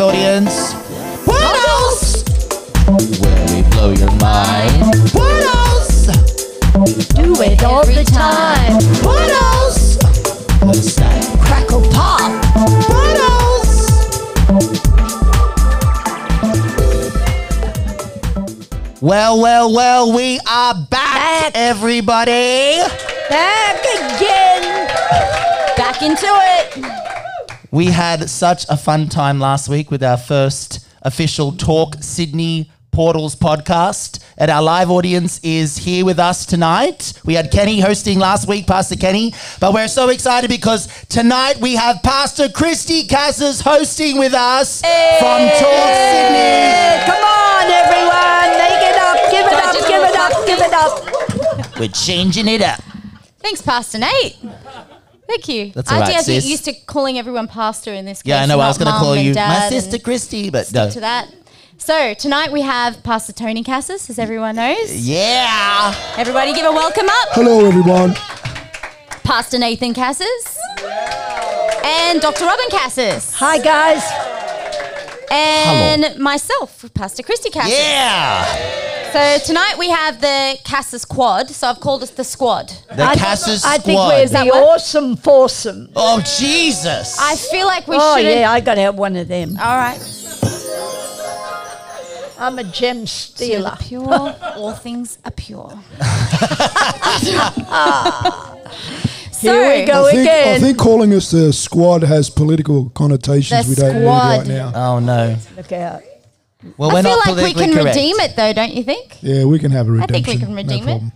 live audience. What else? Where we blow your mind. What else? Do it all the time. What else? Let's say. Crackle pop. What else? Well, well, well, we are back, Back. everybody. Back again. Back into it. We had such a fun time last week with our first official Talk Sydney Portals podcast. And our live audience is here with us tonight. We had Kenny hosting last week, Pastor Kenny. But we're so excited because tonight we have Pastor Christy Cassis hosting with us from Talk Sydney. Come on, everyone. Make it up. Give it up. Give it up. Give it up. We're changing it up. Thanks, Pastor Nate. Thank you. That's all right, I get sis. used to calling everyone pastor in this case. Yeah, I know. I was going to call you my sister Christy, but stick no. to that. So tonight we have Pastor Tony Cassis, as everyone knows. Yeah. Everybody give a welcome up. Hello, everyone. Pastor Nathan Cassis. And Dr. Robin Cassis. Hi, guys. And myself, Pastor Christy Cassis. Yeah. So tonight we have the Cassis Quad. So I've called us the Squad. The I, Cassis I think squad. we're the what? awesome foursome. oh, Jesus. I feel like we should. Oh, should yeah, I got to have one of them. All right. I'm a gem stealer. the pure, all things are pure. so, Here we go I think, I think calling us the squad has political connotations The we don't squad. need right now. oh, no. Look out. Well, I we're feel not like we politically can correct. redeem it, though, don't you think? Yeah, we can have a redemption. I think we can redeem no it. problem.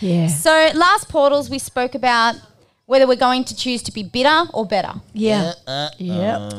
Yeah. So, last portals, we spoke about whether we're going to choose to be bitter or better. Yeah. Uh, Yep.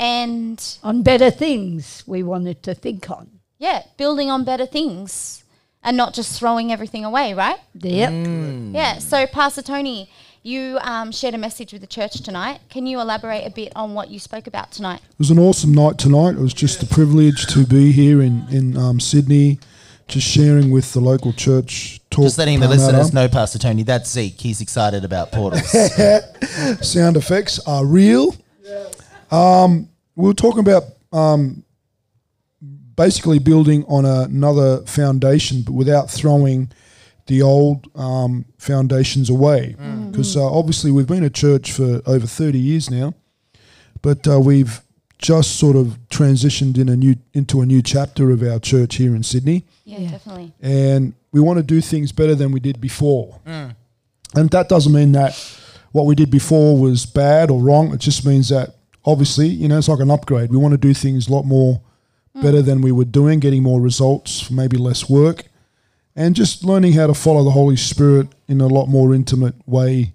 And On better things we wanted to think on. yeah, building on better things and not just throwing everything away, right? Yep. Mm. Yeah. So, Pastor Tony, you um, shared a message with the church tonight. Can you elaborate a bit on what you spoke about tonight? It was an awesome night tonight. It was just a privilege to be here in, in um, Sydney, just sharing with the local church. Talk Just letting the listeners know, Pastor Tony, that's Zeke. He's excited about portals. Sound effects are real. Um, we were talking about um, basically building on another foundation, but without throwing the old um, foundations away. Because uh, obviously we've been a church for over 30 years now, but uh, we've just sort of transitioned in a new into a new chapter of our church here in Sydney Yeah, Yeah. definitely. and we want to do things better than we did before. And that doesn't mean that what we did before was bad or wrong. It just means that obviously, you know, it's like an upgrade. We want to do things a lot more better than we were doing, getting more results, maybe less work, and just learning how to follow the Holy Spirit in a lot more intimate way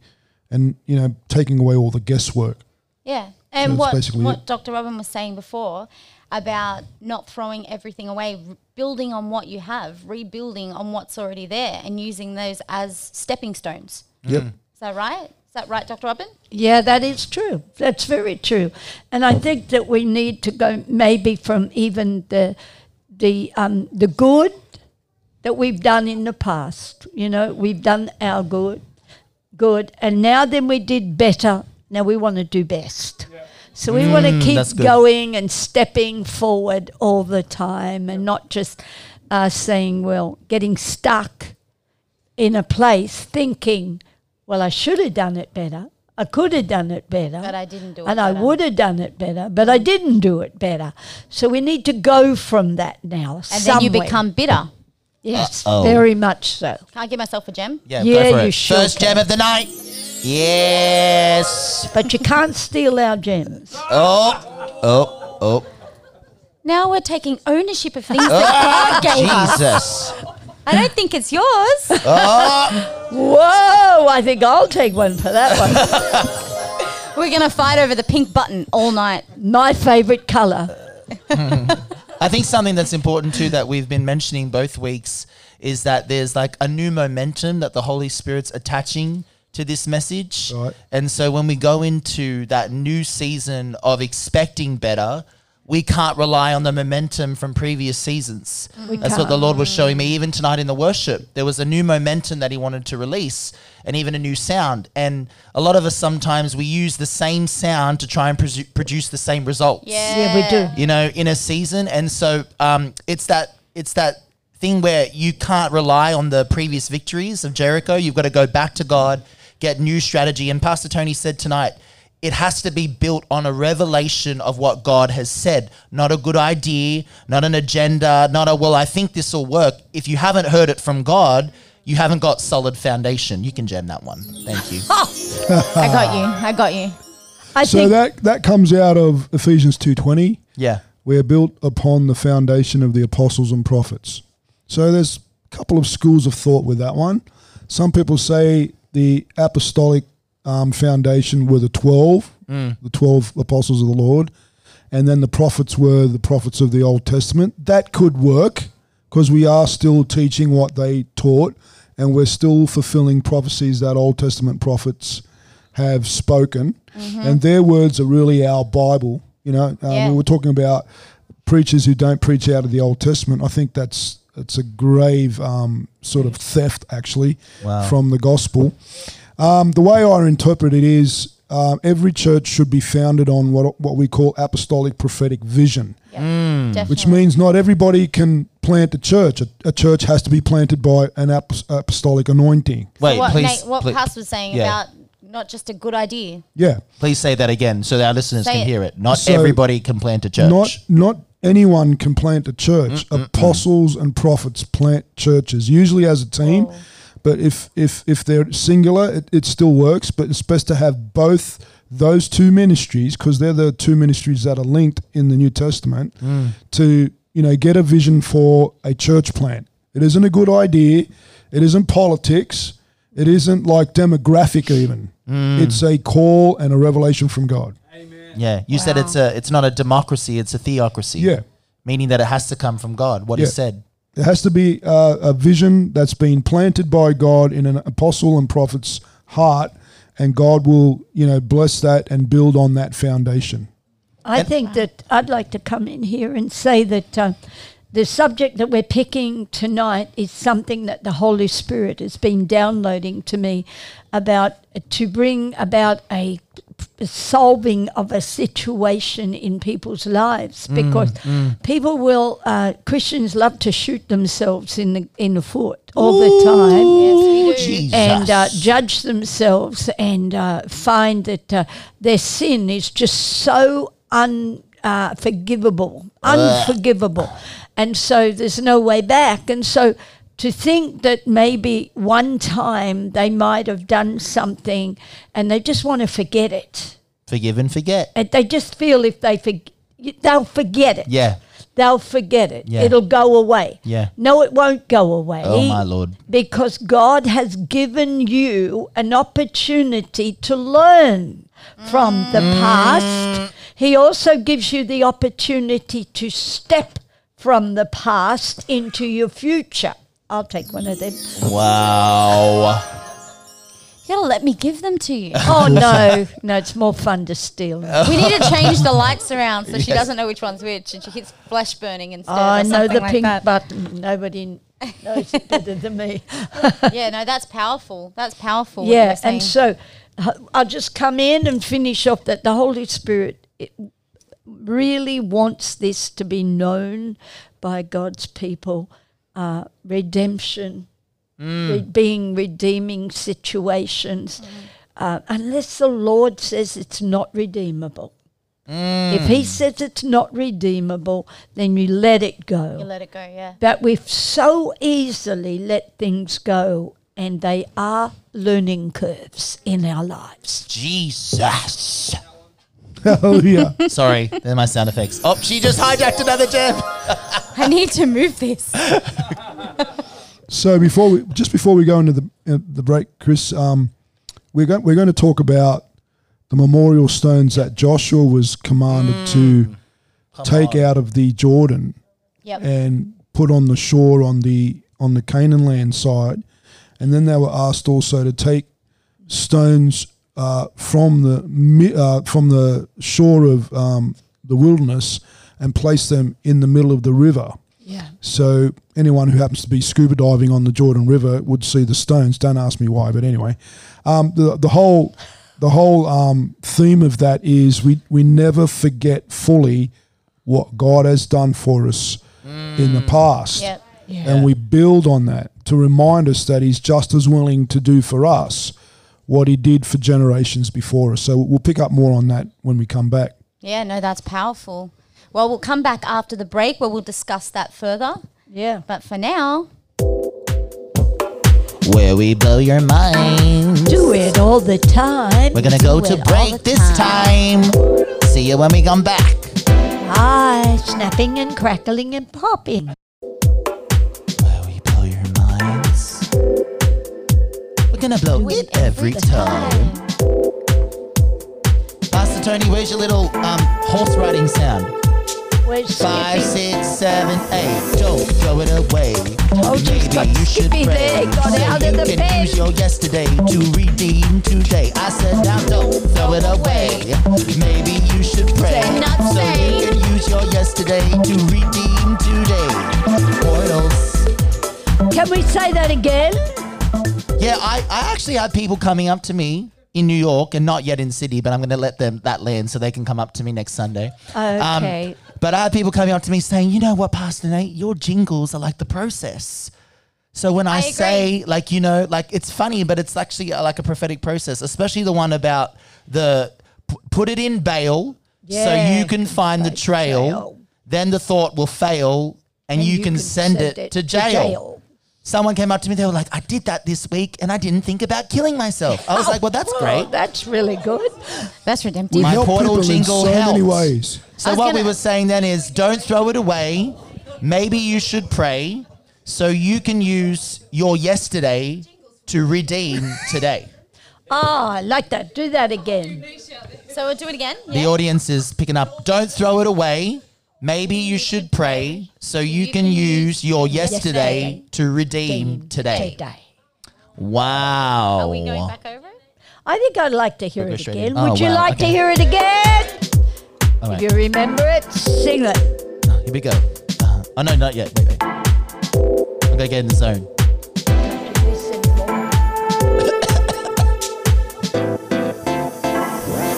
and, you know, taking away all the guesswork. Yeah. And that's what, basically what it. Dr. Robin was saying before about not throwing everything away, building on what you have, rebuilding on what's already there, and using those as stepping stones. Yep. Is that right? Is that right, Dr. Robin? Yeah, that is true. That's very true. And I think that we need to go maybe from even the the um, the good that we've done in the past. You know, we've done our good, good, and now then we did better. Now we want to do best. So we want to keep going and stepping forward all the time, and not just uh, saying, "Well, getting stuck in a place, thinking, well, I should have done it better. I could have done it better. But I didn't do it And I would have done it better, but I didn't do it better. So we need to go from that now. And then you become bitter. Yes, Uh-oh. very much so. Can I give myself a gem? Yeah, Yeah, go for you it. sure First can. gem of the night. Yes. But you can't steal our gems. Oh, oh, oh. Now we're taking ownership of things that oh, God gave us. Jesus. I don't think it's yours. Ah. Whoa, I think I'll take one for that one. We're going to fight over the pink button all night. My favourite colour. I think something that's important too that we've been mentioning both weeks is that there's like a new momentum that the Holy Spirit's attaching to this message. Right. And so when we go into that new season of expecting better, we can't rely on the momentum from previous seasons. We That's what the. Lord was showing me even tonight in the worship. There was a new momentum that He wanted to release and even a new sound. And a lot of us sometimes we use the same sound to try and presu- produce the same results. Yeah. Yeah, we do. You know, in a season. And so um, it's that it's that thing where you can't rely on the previous victories of Jericho. You've got to go back to God, get new strategy. And Pastor Tony said tonight, it has to be built on a revelation of what God has said, not a good idea, not an agenda, not a, well, I think this will work. If you haven't heard it from God, you haven't got solid foundation. You can jam that one. Thank you. I got you. I got you. I So think that that comes out of Ephesians two twenty. Yeah. We're built upon the foundation of the apostles and prophets. So there's a couple of schools of thought with that one. Some people say the apostolic um, foundation were the 12, the 12 apostles of the Lord, and then the prophets were the prophets of the Old Testament. That could work because we are still teaching what they taught and we're still fulfilling prophecies that Old Testament prophets have spoken. And their words are really our Bible. You know, um, Yeah. we were talking about preachers who don't preach out of the Old Testament. I think that's it's a grave um, sort of theft, actually, Wow. from the gospel. Um, the way I interpret it is um, every church should be founded on what what we call apostolic prophetic vision, Yeah. Definitely. which means not everybody can plant a church. A, a church has to be planted by an apos- apostolic anointing. Wait, what please. Nate, what please- Pastor was saying Yeah. about not just a good idea. Yeah, Please say that again so that our listeners Say can it. hear it. Not So- everybody can plant a church. not not anyone can plant a church. Apostles and prophets plant churches, usually as a team. Whoa. But if if if they're singular, it, it still works. But it's best to have both those two ministries because they're the two ministries that are linked in the New Testament mm. to you know get a vision for a church plant. It isn't a good idea. It isn't politics. It isn't like demographic even. Mm. It's a call and a revelation from God. yeah, you said it's a it's not a democracy, it's a theocracy. Yeah. Meaning that it has to come from God, what he said. There has to be uh, a vision that's been planted by God in an apostle and prophet's heart, and God will, you know, bless that and build on that foundation. I think that I'd like to come in here and say that uh, the subject that we're picking tonight is something that the Holy Spirit has been downloading to me about to bring about a solving of a situation in people's lives because people will uh, Christians love to shoot themselves in the in the foot all the time Yes. Jesus. and uh, judge themselves and uh, find that uh, their sin is just so unforgivable, unforgivable. And so there's no way back. And so to think that maybe one time they might have done something and they just want to forget it. Forgive and forget. And they just feel if they forget, they'll forget it. Yeah. They'll forget it. Yeah. It'll go away. Yeah. No, it won't go away. Oh my Lord. Because God has given you an opportunity to learn from the Mm. past. He also gives you the opportunity to step from the past into your future. I'll take one of them. Wow. You gotta let me give them to you. Oh no, no, it's more fun to steal. them. we need to change the lights around so she doesn't know which one's which, and she hits flash burning instead. Oh, I know the like pink that. button. Nobody knows better than me. Yeah, no, that's powerful. That's powerful. Yeah, and so uh, I'll just come in and finish off that the Holy Spirit it really wants this to be known by God's people. Uh, redemption, re- being redeeming situations, uh, unless the Lord says it's not redeemable. If He says it's not redeemable, then you let it go. you let it go. Yeah. But we've so easily let things go, and they are learning curves in our lives. Jesus. Hallelujah. Sorry, they're my sound effects. Oh, she just hijacked another gem. I need to move this. so before we, just before we go into the uh, the break, Chris, um, we're going we're going to talk about the memorial stones that Joshua was commanded to take out of the Jordan Yep. and put on the shore on the on the Canaan land side, and then they were asked also to take stones uh, from the uh, from the shore of um, the wilderness and place them in the middle of the river. Yeah. So anyone who happens to be scuba diving on the Jordan River would see the stones. Don't ask me why, but anyway, um, the the whole the whole um, theme of that is we we never forget fully what God has done for us in the past, Yep. and we build on that to remind us that He's just as willing to do for us what He did for generations before us. So we'll pick up more on that when we come back. Yeah, no, that's powerful. Well, we'll come back after the break where we'll discuss that further. Yeah. But for now, Where we blow your mind. Do it all the time. We're gonna go to break this time. See you when we come back. Hi, snapping and crackling and popping. Gonna blow it every time. Pastor Tony, where's your little um, horse riding sound? Where's Five, six, seven, eight. Don't throw it away. Oh, Maybe you should pray. there, got so out you of the can pen. use your yesterday to redeem today. I said now don't throw it away. Maybe you should pray. So you can use your yesterday to redeem today. Portals. Can we say that again? Yeah, I, I actually had people coming up to me in New York and not yet in Sydney, but I'm going to let them that land so they can come up to me next Sunday. Um, Okay. but I had people coming up to me saying, you know what, Pastor Nate, your jingles are like the process. So when I, I say, like, you know, like it's funny, but it's actually uh, like a prophetic process, especially the one about the p- put it in bail so you can find the trail, trail. then the thought will fail and, you, can, send, it, to jail. Someone came up to me, they were like, I did that this week and I didn't think about killing myself. I was like, well, that's Oh, great. that's really good. that's redemptive. My portal people in jingle so many helps. ways. So what we gonna- were saying then is don't throw it away. Maybe you should pray so you can use your yesterday to redeem today. Ah, I like that. Do that again. so we'll do it again. The audience is picking up. Don't throw it away. Maybe you should pray so you, can, use your yesterday, yesterday to redeem today. Today. Wow. Are we going back over it? I think I'd like to hear We'll go it straight again. in. Oh, Would you wow, like to okay. hear it again? All right. If you remember it, sing it. Here we go. Uh, oh no, not yet. Wait, wait. I'm gonna get in the zone.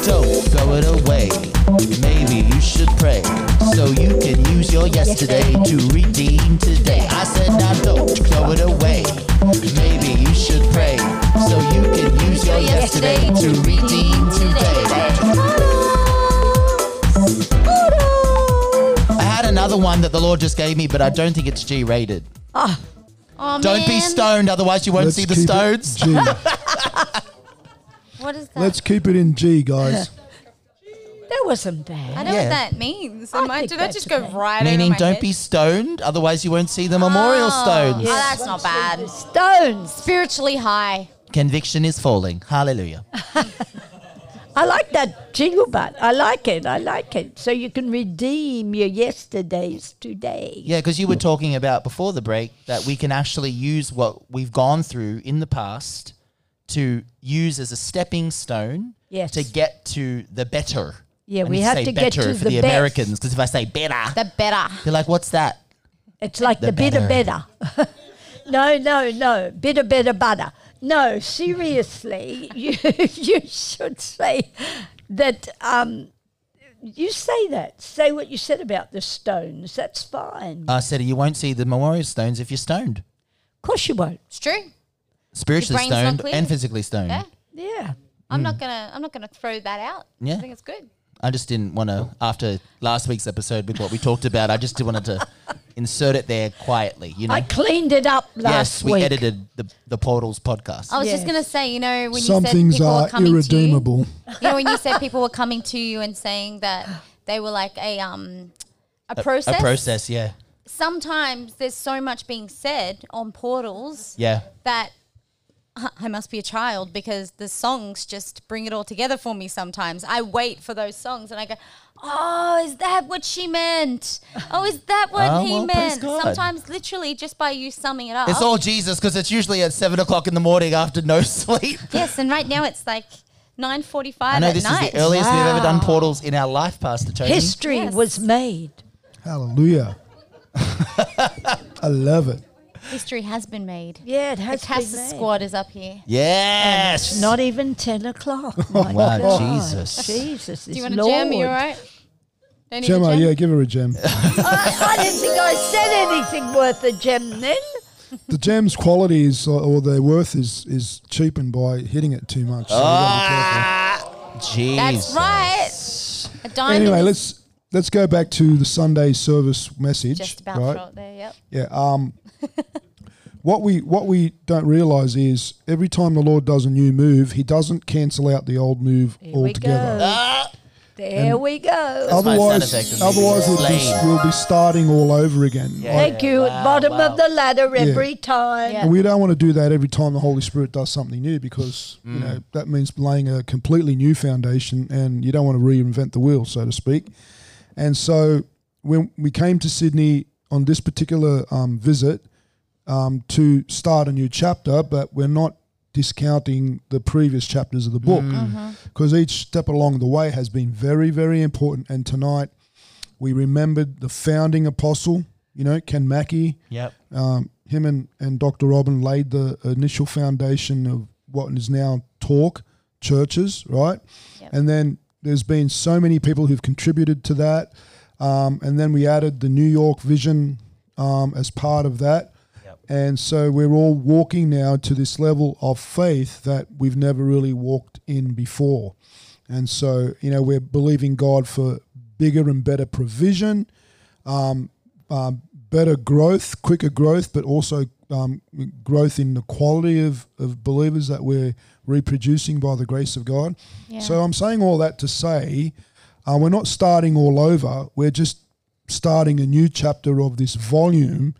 Don't throw it away. Maybe you should pray so you can use your yesterday to redeem today. I said now don't throw it away. Maybe you should pray so you can use your yesterday to redeem today. I had another one that the Lord just gave me, but I don't think it's G rated. Oh, ah. Don't be stoned, otherwise you won't Let's see the keep stones. G. What is that? Let's keep it in G, guys. That wasn't bad. I know Yeah. what that means. I Am I, think did that that's just go okay. right Meaning, over my don't head? be stoned, otherwise you won't see the memorial Oh. stones. Oh, that's not bad. Stones. Spiritually high. Conviction is falling. Hallelujah. I like that jingle butt. I like it. I like it. So you can redeem your yesterdays today. Yeah, because you were talking about before the break that we can actually use what we've gone through in the past to use as a stepping stone Yes. to get to the better. Yeah, I we need have say to get better to for the the, best. Americans because if I say better, The better. they're like, "What's that?" It's like The the, bitter better. better. no, no, no. Bitter better butter. No, seriously, you you should say that. Um, you say that. Say what you said about the stones. That's fine. I said, "You won't see the memorial stones if you're stoned, of course you won't. It's true. spiritually brain's not stoned clear. and physically stoned." Yeah. Yeah. I'm not gonna. I'm not gonna throw that out. Yeah. I think it's good. I just didn't want to, after last week's episode with what we talked about, I just wanted to insert it there quietly, you know? I cleaned it up last yes, we week. edited the, the Portals podcast. I was just Yes. gonna say, you know, when Some you said things people are were coming irredeemable. to you, you know, when you said people were coming to you and saying that they were like a um a process. A process, yeah. Sometimes there's so much being said on portals Yeah. that I must be a child because the songs just bring it all together for me sometimes. I wait for those songs and I go, Oh, is that what she meant? Oh, is that what Oh, he well, meant? Sometimes, literally, just by you summing it up. It's all Jesus because it's usually at seven o'clock in the morning after no sleep. yes, and right now it's like nine forty-five I know at this night. is the earliest we've ever done portals in our life, Pastor Tony. History Yes. was made. Hallelujah. I love it. History has been made. Yeah, it The has Casa been made. squad is up here. Yes. Not even 10 o'clock. My Wow, God. Jesus. Jesus. Do you is want a gem? You all right? Don't need Gemma, gem? yeah, give her a gem. I, I didn't think I said anything worth a gem then. the gem's quality is, or- or their worth is, is cheapened by hitting it too much. So we Ah, Jesus. That's right. A diamond Anyway, let's let's go back to the Sunday service message. just about right? short there. Yep. Yeah. Um, what we what we don't realize is every time the Lord does a new move, He doesn't cancel out the old move Here we altogether. go. Ah, There we go. my Otherwise, otherwise we'll be, we'll be starting all over again. Yeah. Thank you. Wow, bottom wow. of the ladder every time. Yeah. And we don't want to do that every time the Holy Spirit does something new because you know that means laying a completely new foundation, and you don't want to reinvent the wheel, so to speak. And so when we came to Sydney on this particular um, visit um, to start a new chapter, but we're not discounting the previous chapters of the book because each step along the way has been very, very important. And tonight we remembered the founding apostle, you know, Ken Mackey Yep. um, him and, and Dr. Robin laid the initial foundation of what is now talk churches, right? Yep. And then there's been so many people who've contributed to that. Um, and then we added the New York vision um, as part of that. Yep. And so we're all walking now to this level of faith that we've never really walked in before. And so, you know, we're believing God for bigger and better provision, um, um, better growth, quicker growth, but also um, growth in the quality of, of believers that we're reproducing by the grace of God. Yeah. So I'm saying all that to say uh, we're not starting all over. We're just starting a new chapter of this volume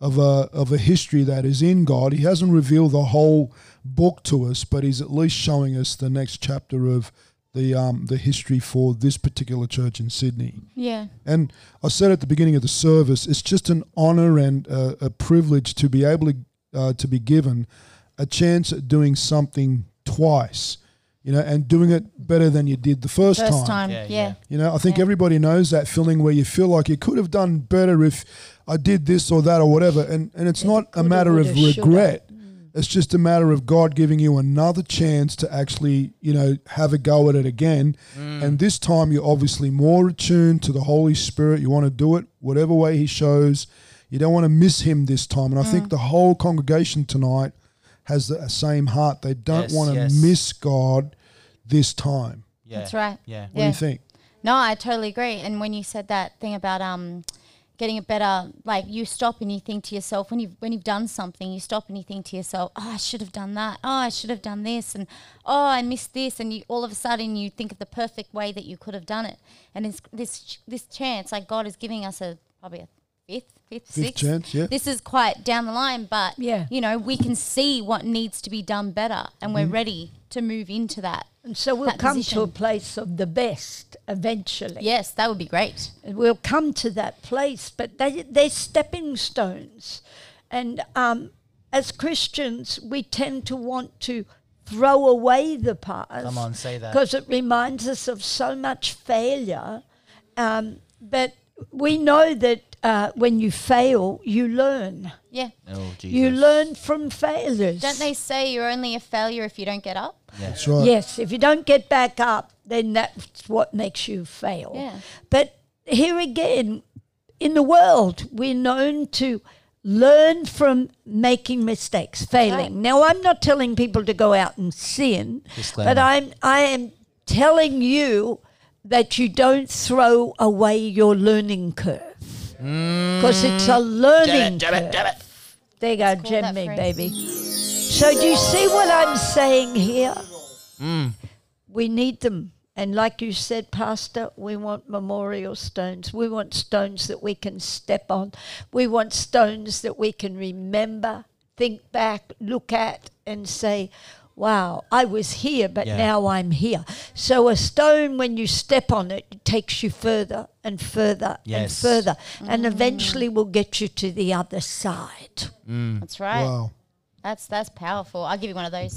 of a of a history that is in God. He hasn't revealed the whole book to us, but he's at least showing us the next chapter of the um, the history for this particular church in Sydney. Yeah. And I said at the beginning of the service, it's just an honor and uh, a privilege to be able to uh, to be given a chance at doing something twice, you know, and doing it better than you did the first, First time. time. Yeah, Yeah. yeah. You know, I think Yeah. everybody knows that feeling where you feel like you could have done better if I did this or that or whatever. And and it's not a matter of woulda, shoulda. regret. Mm. It's just a matter of God giving you another chance to actually, you know, have a go at it again. Mm. And this time you're obviously more attuned to the Holy Spirit. You want to do it whatever way He shows. You don't want to miss Him this time. And I think mm. the whole congregation tonight has the same heart. They don't Yes, want to yes. miss God this time. Yeah. That's right. Yeah. What do you think? No, I totally agree. And when you said that thing about um, getting a better, like you stop and you think to yourself when you've when you've done something, you stop and you think to yourself, "Oh, I should have done that. Oh, I should have done this," and "Oh, I missed this," and you all of a sudden you think of the perfect way that you could have done it. And it's this this chance, like God is giving us a probably a fifth, fifth, sixth chance, yeah. This is quite down the line, but Yeah. you know we can see what needs to be done better, and Mm-hmm. we're ready to move into that. And so we'll That come to position. a place of the best eventually. Yes, that would be great. We'll come to that place, but they, they're stepping stones. And um, as Christians, we tend to want to throw away the past. Come on, say that. Because it reminds us of so much failure. Um, but we know that uh, when you fail, you learn. Yeah. Oh, Jesus. You learn from failures. Don't they say you're only a failure if you don't get up? Yeah. That's right. Yes, if you don't get back up, then that's what makes you fail. Yeah. But here again, in the world, we're known to learn from making mistakes, failing. right. Now, I'm not telling people to go out and sin, Disclaimer. but I'm I am telling you that you don't throw away your learning curve mm. because it's a learning Jab it, jab it, curve. jab it. There you go, call gem me, phrase. baby. So do you see what I'm saying here? Mm. We need them. And like you said, Pastor, we want memorial stones. We want stones that we can step on. We want stones that we can remember, think back, look at, and say, wow, I was here, but Yeah. now I'm here. So a stone, when you step on it, it takes you further and further Yes. and further, and eventually will get you to the other side. That's right. Wow. That's that's powerful. I'll give you one of those.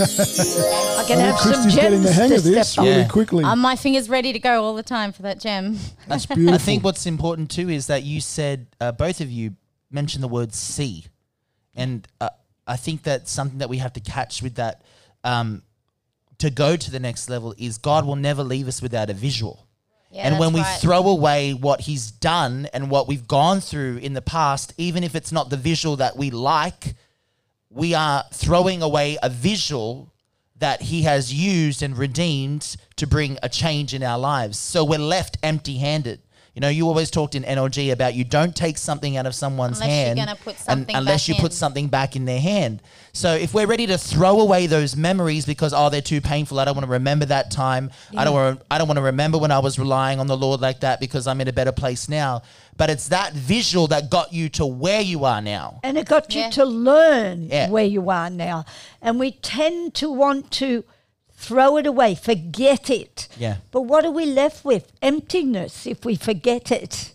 I can I have think some Christy's getting the hang to of this step on. really Yeah. quickly. Um, my finger's ready to go all the time for that gem. That's beautiful. I think what's important too is that you said uh, both of you mentioned the word see, and uh, I think that something that we have to catch with that. Um, to go to the next level is God will never leave us without a visual. Yeah, and when we right. throw away what he's done and what we've gone through in the past, even if it's not the visual that we like, we are throwing away a visual that he has used and redeemed to bring a change in our lives. So we're left empty handed. You know, you always talked in NLG about you don't take something out of someone's Unless you're hand gonna put un- something unless back you put something back in their hand. So if we're ready to throw away those memories because oh they're too painful, I don't want to remember that time. I don't want to, I don't want to remember when I was relying on the Lord like that because I'm in a better place now. But it's that visual that got you to where you are now. And it got you to learn Yeah. where you are now. And we tend to want to throw it away, forget it. Yeah. But what are we left with? Emptiness if we forget it.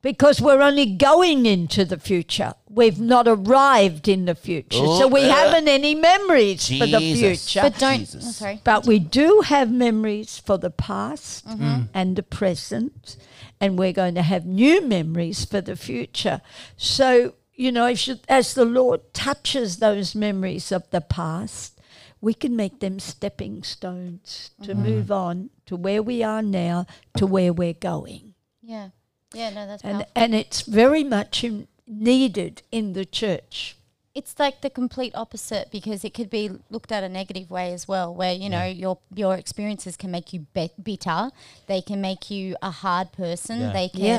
Because we're only going into the future. We've not arrived in the future. so Oh, we uh, haven't any memories for the future. But don't. Jesus. oh, sorry. But we do have memories for the past Mm-hmm. and the present, and we're going to have new memories for the future. So, you know, as, you, as the Lord touches those memories of the past, we can make them stepping stones to Mm-hmm. move on to where we are now, to where we're going. Yeah. Yeah. No, that's And, powerful. and it's very much in, needed in the church. it's like the complete opposite because it could be looked at a negative way as well where you know your your experiences can make you be- bitter they can make you a hard person Yeah. they Yeah.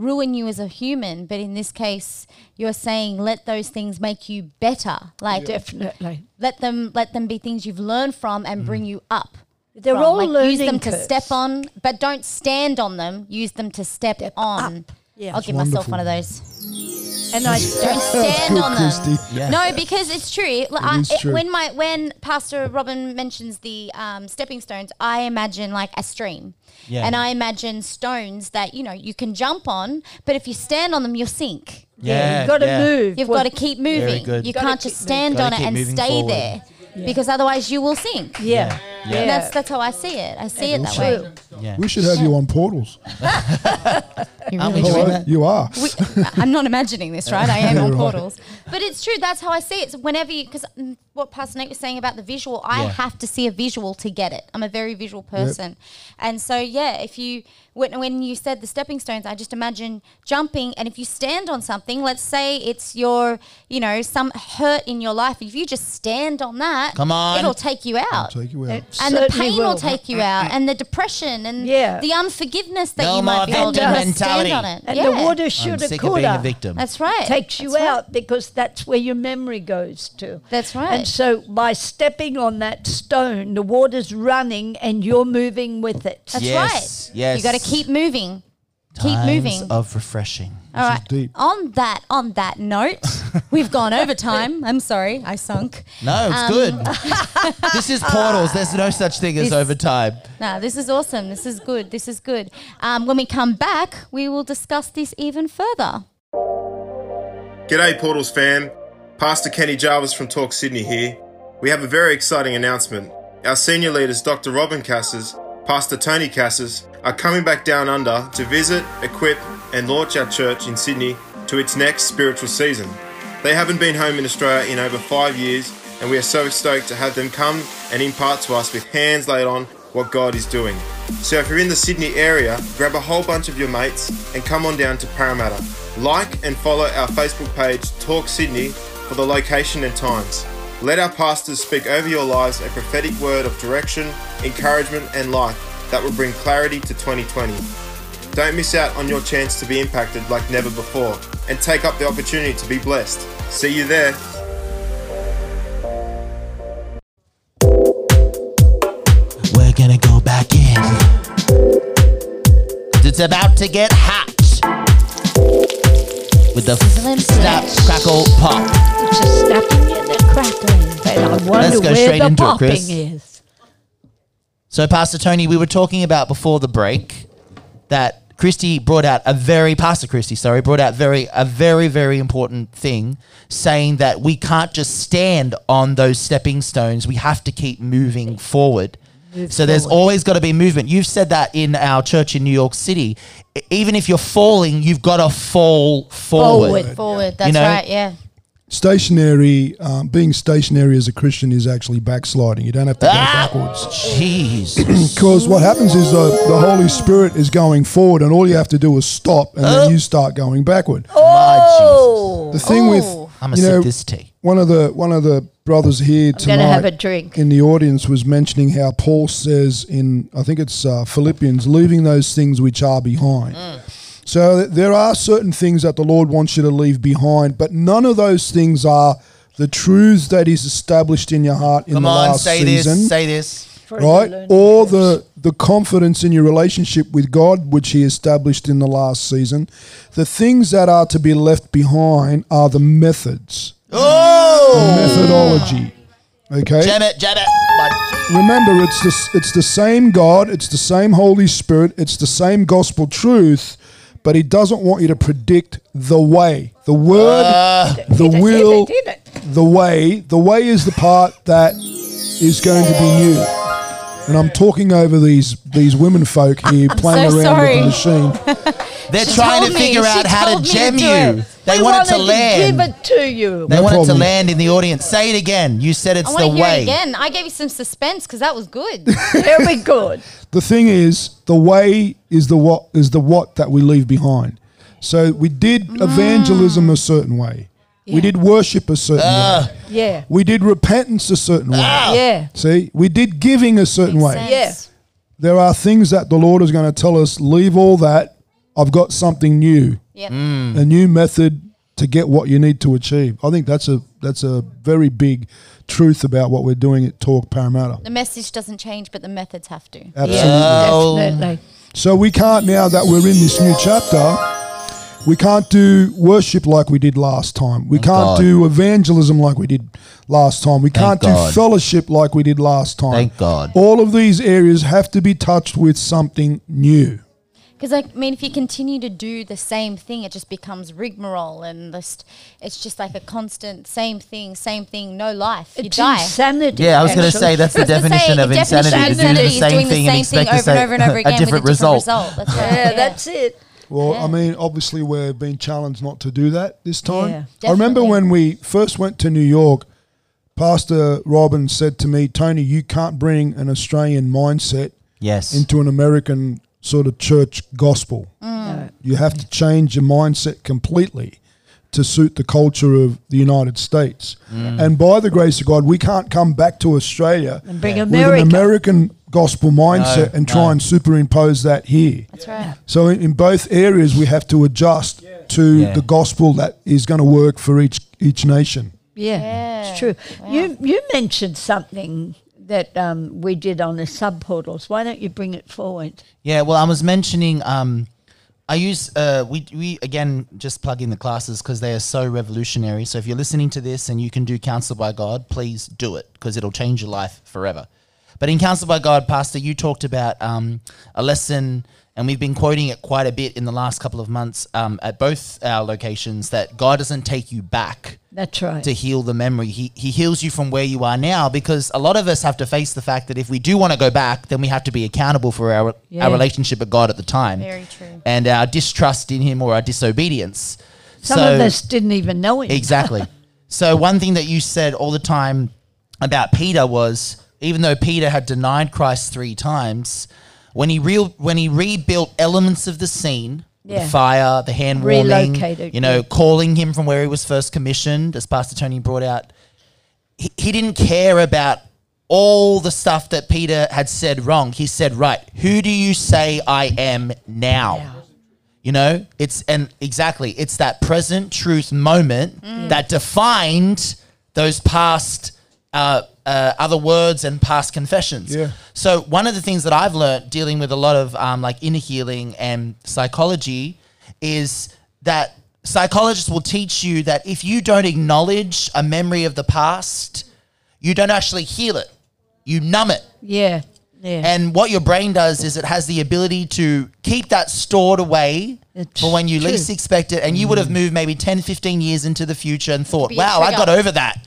Can ruin you as a human but in this case you're saying let those things make you better like Definitely. let them let them be things you've learned from and bring mm. you up They're from. all like, learning use them to step on but don't stand on them use them to step, on up. Yeah. i'll give myself one of those And I don't stand on them. Christy. Yeah. No, because it's true. Like, I- is it- true. when my when Pastor Robin mentions the um, stepping stones, I imagine like a stream, Yeah. and I imagine stones that you know you can jump on, but if you stand on them, you'll sink. Yeah, you've got to yeah. move. You've Well, got to keep moving. good. You Gotta can't keep just moving. stand Gotta on it keep and moving stay forward. there, because otherwise you will sink. Yeah. Yeah. And that's that's how I see it. I see it that way. True. Yeah. We should have you on portals. Aren't we doing Hello, that? you are. we, I'm not imagining this, right? I am on Right. portals. But it's true. That's how I see it. So whenever you, because mm, what Pastor Nate was saying about the visual, I Yeah. have to see a visual to get it. I'm a very visual person. And so, yeah, if you, when, when you said the stepping stones, I just imagine jumping. And if you stand on something, let's say it's your, you know, some hurt in your life. If you just stand on that, Come on. it'll take you out. Take you out. It and the pain will. take you out, and the depression, and Yeah. the unforgiveness that No you might be holding. victim Just stand mentality. on it. And yeah. the water I'm shoulda, sick of being a coulda victim. That's right. takes you That's right. out because that's where your memory goes to. That's right. And so by stepping on that stone, the water's running and you're moving with it. That's Yes, right. yes. You got to keep moving. Keep Times moving. of refreshing. All is right. deep. On that on that note, we've gone over time. I'm sorry, I sunk. No, it's Um, good. this is portals. There's no such thing as overtime. No, this is awesome. This is good. This is good. Um, when we come back, we will discuss this even further. G'day, Portals fam. Pastor Kenny Jarvis from Talk Sydney here. We have a very exciting announcement. Our senior leaders, Dr. Robin Cassis, Pastor Tony Cassis, are coming back down under to visit, equip, and launch our church in Sydney to its next spiritual season. They haven't been home in Australia in over five years, and we are so stoked to have them come and impart to us with hands laid on what God is doing. So if you're in the Sydney area, grab a whole bunch of your mates and come on down to Parramatta. Like and follow our Facebook page, Talk Sydney, for the location and times. Let our pastors speak over your lives a prophetic word of direction, encouragement, and life that will bring clarity to 2020. Don't miss out on your chance to be impacted like never before and take up the opportunity to be blessed. See you there. It's about to get hot. With the Sizzling snap, crackle, pop. It's a snapping and a crackling. But I wonder Let's go where straight the into it, popping Chris. is. So, Pastor Tony, we were talking about before the break that Christy brought out a very Pastor Christy, sorry, brought out very a very very important thing, saying that we can't just stand on those stepping stones. We have to keep moving forward. So there's always got to be movement. You've said that in our church in New York City. Even if you're falling, you've got to fall forward. Forward. Forward. That's know? right. Yeah. Stationary, um, being stationary as a Christian is actually backsliding. You don't have to go Ah! backwards. Jeez. Because what happens is the, the Holy Spirit is going forward, and all you have to do is stop, and then you start going backward. Oh, The thing with I'm gonna you know, sip this tea. One of the one of the brothers here I'm gonna have a tonight drink. in the audience was mentioning how Paul says in I think it's uh, Philippians, leaving those things which are behind. Mm. So there are certain things that the Lord wants you to leave behind, but none of those things are the truths that He's established in your heart in Come the on, last say season this. Say this. Right? Or the the confidence in your relationship with God, which He established in the last season. The things that are to be left behind are the methods, Oh, methodology. Okay. Janet, it, jam it. But- Remember, it's the it's the same God, it's the same Holy Spirit, it's the same gospel truth, but He doesn't want you to predict the way, the word, uh. the Did will, did it, did it. the way. The way is the part that is going to be new. And I'm talking over these these women folk here playing so around sorry. with the machine. They're trying to told me. figure out how to told me to you. it. They we want it to wanted land. give it to you. they No want it to land in the audience. Say it again. You said it's I the want to hear way. it again. I gave you some suspense because that was good. Very good. The thing is, the way is the what is the what that we leave behind. So we did mm. evangelism a certain way. We did worship a certain Ah. way. Yeah. We did repentance a certain way. Yeah. See, we did giving a certain Makes way. sense. Yeah. There are things that the Lord is going to tell us, leave all that. I've got something new, Yep. Mm. a new method to get what you need to achieve. I think that's a that's a very big truth about what we're doing at Talk Parramatta. The message doesn't change, but the methods have to. Absolutely. Oh. Definitely. So we can't now that we're in this new chapter, we can't do worship like we did last time. We can't God. do evangelism like we did last time. We can't God. do fellowship like we did last time. Thank God. All of these areas have to be touched with something new. Because I mean, if you continue to do the same thing, it just becomes rigmarole, and the st- it's just like a constant same thing, same thing, no life. You It's die. insanity. Yeah, I was going to say that's the I was gonna definition say, of the definition insanity. of To do the insanity is same doing the thing and same thing expect to over and over and over a again with a different different result. result. That's right. Yeah, that's it. Well, Yeah. I mean, obviously we're being challenged not to do that this time. Yeah. I remember when we first went to New York, Pastor Robin said to me, Tony, you can't bring an Australian mindset Yes. into an American sort of church gospel. No. You have to change your mindset completely to suit the culture of the United States. Mm. And by the grace of God, we can't come back to Australia And bring with America. an American gospel mindset No, and try no. and superimpose that here. That's right. So in, in both areas, we have to adjust to Yeah. the gospel that is going to work for each each nation. Yeah, Yeah. it's true. You you mentioned something that um, we did on the sub portals. Why don't you bring it forward? Yeah, well, I was mentioning. Um, I use uh, we we again just plug in the classes because they are so revolutionary. So if you're listening to this and you can do Counsel by God, please do it because it'll change your life forever. But in Counsel by God, Pastor, you talked about um, a lesson, and we've been quoting it quite a bit in the last couple of months um, at both our locations. That God doesn't take you back That's right. to heal the memory. He he heals you from where you are now because a lot of us have to face the fact that if we do want to go back, then we have to be accountable for our Yeah. our relationship with God at the time. Very true. And our distrust in him or our disobedience. Some So- of us didn't even know it. Exactly. so one thing that you said all the time about Peter was even though Peter had denied Christ three times, when he real when he rebuilt elements of the scene, Yeah. the fire, the hand warming, you know, yeah. calling him from where he was first commissioned, as Pastor Tony brought out, he, he didn't care about all the stuff that Peter had said wrong. He said, Right, who do you say I am now? You know, it's and exactly, it's that present truth moment that defined those past uh, uh, other words and past confessions. Yeah. So one of the things that I've learned dealing with a lot of um, like inner healing and psychology is that psychologists will teach you that if you don't acknowledge a memory of the past, you don't actually heal it. You numb it. Yeah. Yeah. And what your brain does is it has the ability to keep that stored away It's for when you true. least expect it. And you would have moved maybe 10, 15 years into the future and thought, wow, I got over that.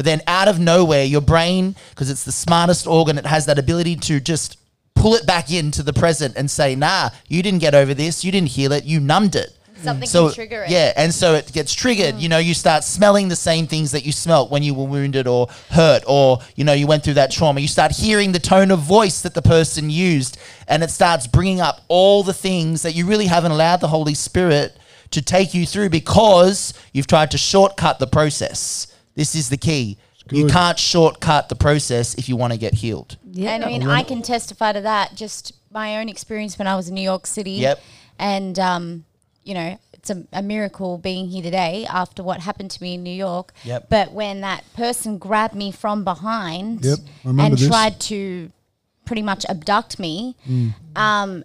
But then out of nowhere, your brain, because it's the smartest organ, it has that ability to just pull it back into the present and say, nah, you didn't get over this. You didn't heal it. You numbed it. Something So can trigger it. Mm. yeah, and so it gets triggered. You know, you start smelling the same things that you smelt when you were wounded or hurt, or you know, you went through that trauma. You start hearing the tone of voice that the person used, and it starts bringing up all the things that you really haven't allowed the Holy Spirit to take you through because you've tried to shortcut the process. This is the key. You can't shortcut the process if you want to get healed. Yeah. And I mean, I can testify to that. Just my own experience when I was in New York City. Yep. And um, you know, it's a, a miracle being here today after what happened to me in New York. Yep. But when that person grabbed me from behind Yep, and this. tried to pretty much abduct me, Mm. um,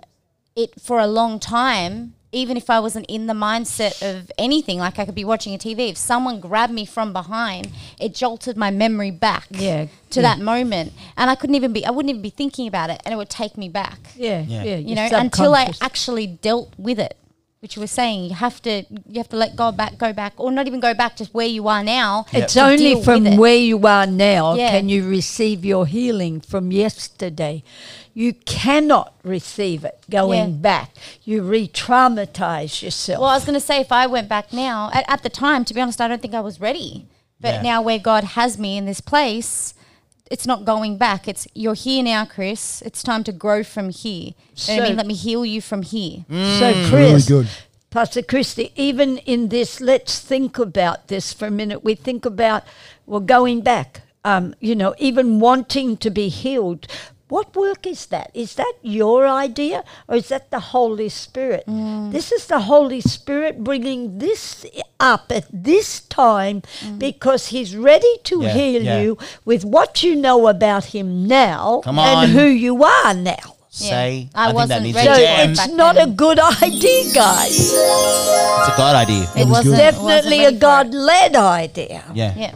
it for a long time. Even if I wasn't in the mindset of anything, like I could be watching a TV, if someone grabbed me from behind, it jolted my memory back Yeah, to yeah. that moment and i couldn't even be i wouldn't even be thinking about it and it would take me back yeah, Yeah. yeah, you know until i actually dealt with it which you were saying you have to you have to let go back go back or not even go back just where you are now It's only from it. where you are now Yeah. can you receive your healing from yesterday. You cannot receive it going Yeah. back. You re traumatize yourself. well i was going to say if i went back now at, at the time to be honest i don't think i was ready but Yeah. now where god has me in this place it's not going back it's you're here now chris it's time to grow from here you know i mean let me heal you from here so, Really Chris, good. Pastor Christy, even in this, let's think about this for a minute. We think about, well, going back, um, you know, even wanting to be healed. What work is that? Is that your idea or is that the Holy Spirit? Mm. This is the Holy Spirit bringing this up at this time mm. because He's ready to Yeah, heal yeah. you with what you know about Him now Come on. and who you are now. Say, I I, think that wasn't needs ready a So it's not then. a good idea, guys. It's a God idea. it was wasn't good. it wasn't Definitely a ready for it. God led idea. Yeah. yeah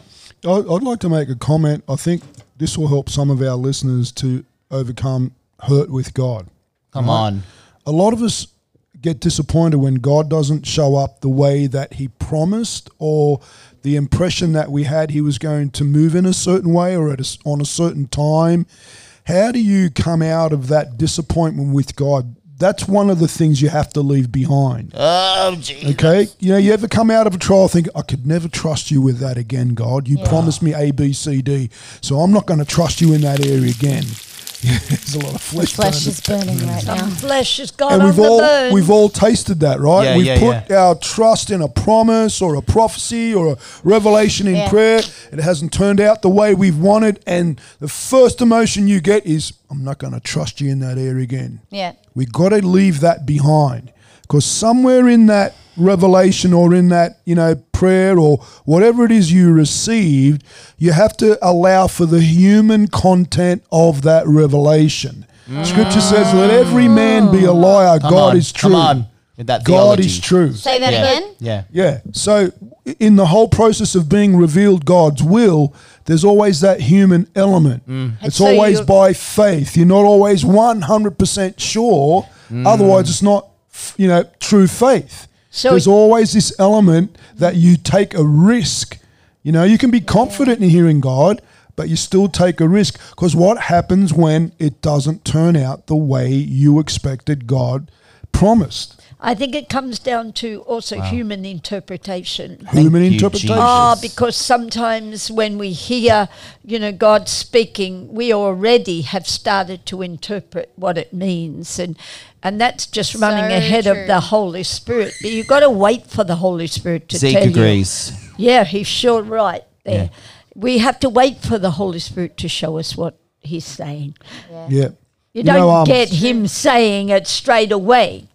I- I'd like to make a comment. I think this will help some of our listeners to overcome hurt with God. Come on. A lot of us get disappointed when God doesn't show up the way that He promised, or the impression that we had He was going to move in a certain way or at a on a certain time. How do you come out of that disappointment with God? That's one of the things you have to leave behind. Oh, Jesus. Okay, you know, you ever come out of a trial thinking, I could never trust you with that again, God. You promised me A, B, C, D, so I'm not going to trust you in that area again. There's a lot of flesh. flesh burning. is burning right now Some flesh is gone. and we've the all bone. we've all tasted that, right? Yeah, we've yeah, put our trust in a promise or a prophecy or a revelation in Yeah. prayer. It hasn't turned out the way we've wanted, and the first emotion you get is, "I'm not going to trust you in that area again." yeah We got to leave that behind because somewhere in that revelation or in that you know prayer or whatever it is you received, you have to allow for the human content of that revelation. Scripture says, "Let every man be a liar. Come God on. is true. Come on. That God is true." say that Yeah. again Yeah. Yeah. So in the whole process of being revealed God's will, there's always that human element. Mm. It's So always by faith. You're not always 100% sure. Mm. Otherwise, it's not, you know, true faith. So there's always this element that you take a risk. You know, you can be confident in hearing God, but you still take a risk because what happens when it doesn't turn out the way you expected God promised? I think it comes down to also human interpretation. Human you, interpretation. Jesus. Ah, because sometimes when we hear, you know, God speaking, we already have started to interpret what it means, and and that's just running So ahead of the Holy Spirit. But you've got to wait for the Holy Spirit to Zeke tell you. agrees. Yeah, he's sure right there. Yeah. We have to wait for the Holy Spirit to show us what he's saying. yeah. You, You don't know, um, get him saying it straight away.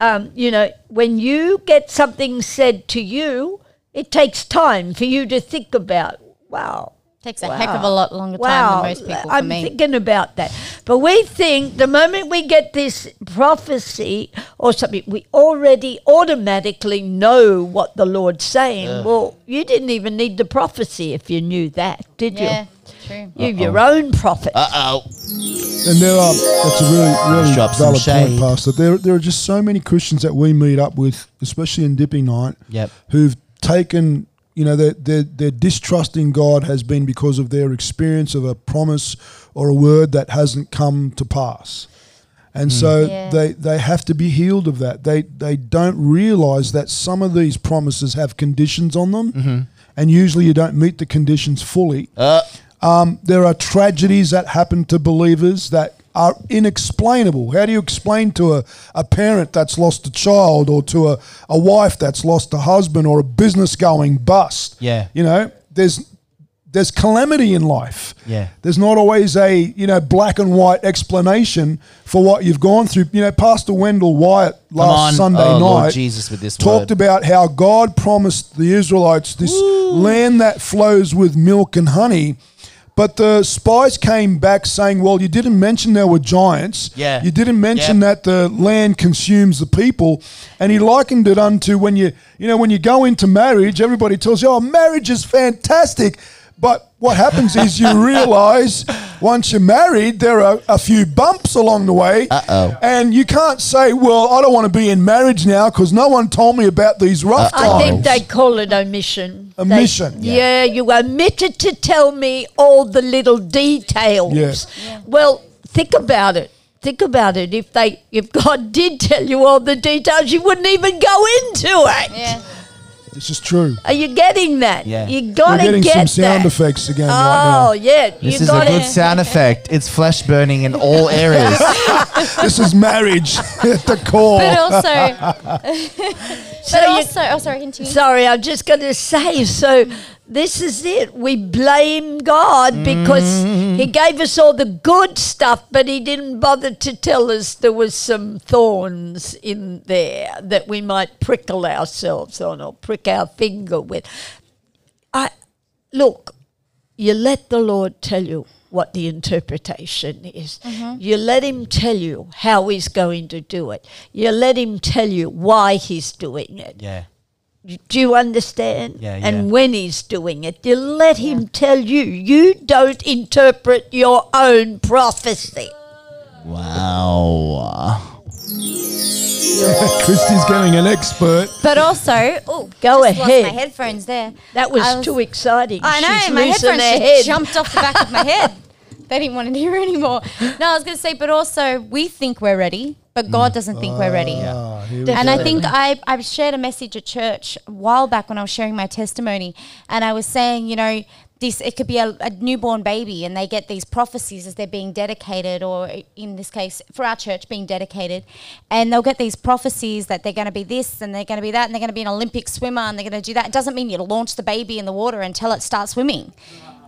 Um, you know, when you get something said to you, it takes time for you to think about, wow, Takes a heck of a lot longer time than most people for I'm me. thinking about that. But we think the moment we get this prophecy or something, we already automatically know what the Lord's saying. Well, you didn't even need the prophecy if you knew that, did you? yeah, you? true. You're your own prophet. Uh oh. And there are that's a really really Drop valid point. Pastor. There there are just so many Christians that we meet up with, especially in dipping night, Yep. who've taken you know their, their their distrust in God has been because of their experience of a promise or a word that hasn't come to pass. And so Yeah. they, they have to be healed of that. They they don't realize that some of these promises have conditions on them, and usually you don't meet the conditions fully. Uh, Um, there are tragedies that happen to believers that are inexplainable. How do you explain to a, a parent that's lost a child or to a, a wife that's lost a husband or a business going bust? Yeah. You know, there's there's calamity in life. Yeah. There's not always a, you know, black and white explanation for what you've gone through. You know, Pastor Wendell Wyatt last. Sunday Oh, night Lord Jesus with this talked word. about how God promised the Israelites this land that flows with milk and honey. But the spies came back saying, "Well, you didn't mention there were giants. Yeah. You didn't mention Yep. that the land consumes the people." And he likened it unto when you, you know, when you go into marriage, everybody tells you, "Oh, marriage is fantastic." But what happens is you realize once you're married, there are a few bumps along the way. Uh-oh. And you can't say, well, I don't want to be in marriage now because no one told me about these rough times. I think they call it omission. They- Omission. yeah. you omitted to tell me all the little details. Yeah. Well, think about it. Think about it. If they, if God did tell you all the details, you wouldn't even go into it. Yeah. This is true. Are you getting that? Yeah. You gotta We're gotta getting get some sound that. effects again Oh right yeah, This you is a gotta. good sound effect. It's flesh burning in all areas. now. This is marriage at the core. But also, but you- also, oh, sorry, continue. Sorry, I'm just going to say. So this is it. We blame God because He mm. gave us all the good stuff, but He didn't bother to tell us there was some thorns in there that we might prickle ourselves on or prick our finger with. I look. You let the Lord tell you what the interpretation is. Mm-hmm. You let Him tell you how He's going to do it. You let Him tell you why He's doing it. yeah. Do you understand? Yeah, and yeah. when he's doing it, you let him tell you. You don't interpret your own prophecy. Wow. Christy's getting an expert. But also, oh, Go just ahead. Lost my headphones there. That was, was- too exciting. I know, She's my headphones her just head. jumped off the back of my head. They didn't want to hear anymore. No, I was going to say, but also we think we're ready, but God doesn't think we're ready. Ah, here we And I go. think I, I shared a message at church a while back when I was sharing my testimony, and I was saying, you know, this it could be a, a newborn baby, and they get these prophecies as they're being dedicated, or in this case, for our church, being dedicated, and they'll get these prophecies that they're going to be this and they're going to be that, and they're going to be an Olympic swimmer, and they're going to do that. It doesn't mean you launch the baby in the water until it starts swimming.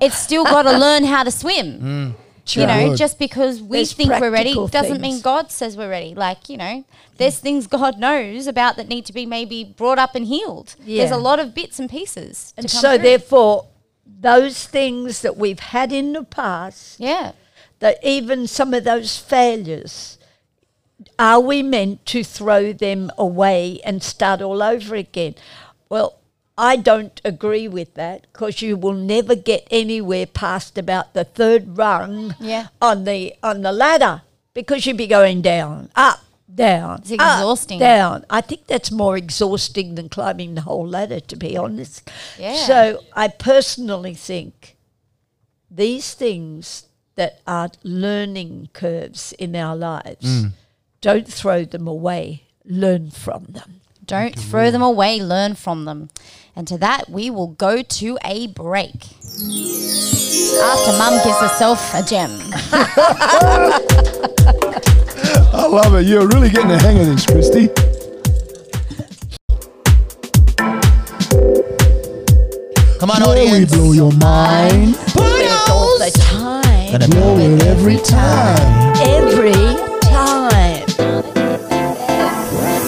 It's still got to learn how to swim. You know, Good. just because we There's think we're ready practical doesn't mean. God says we're ready. Like, you know, there's things God knows about that need to be maybe brought up and healed. There's a lot of bits and pieces. and to come so, through. therefore, those things that we've had in the past, yeah. that even some of those failures, are we meant to throw them away and start all over again? Well, I don't agree with that because you will never get anywhere past about the third rung Yeah. on the on the ladder because you'd be going down, up, down, It's up, exhausting. down. I think that's more exhausting than climbing the whole ladder, to be honest. Yeah. So I personally think these things that are learning curves in our lives, don't throw them away. Learn from them. Don't throw them away, learn from them. And to that, we will go to a break. After mum gives herself a gem. I love it. You're really getting the hang of this, Christy. Come on, Blow we audience. blow your mind. It's all the time. Gonna Blow it every time. Every time.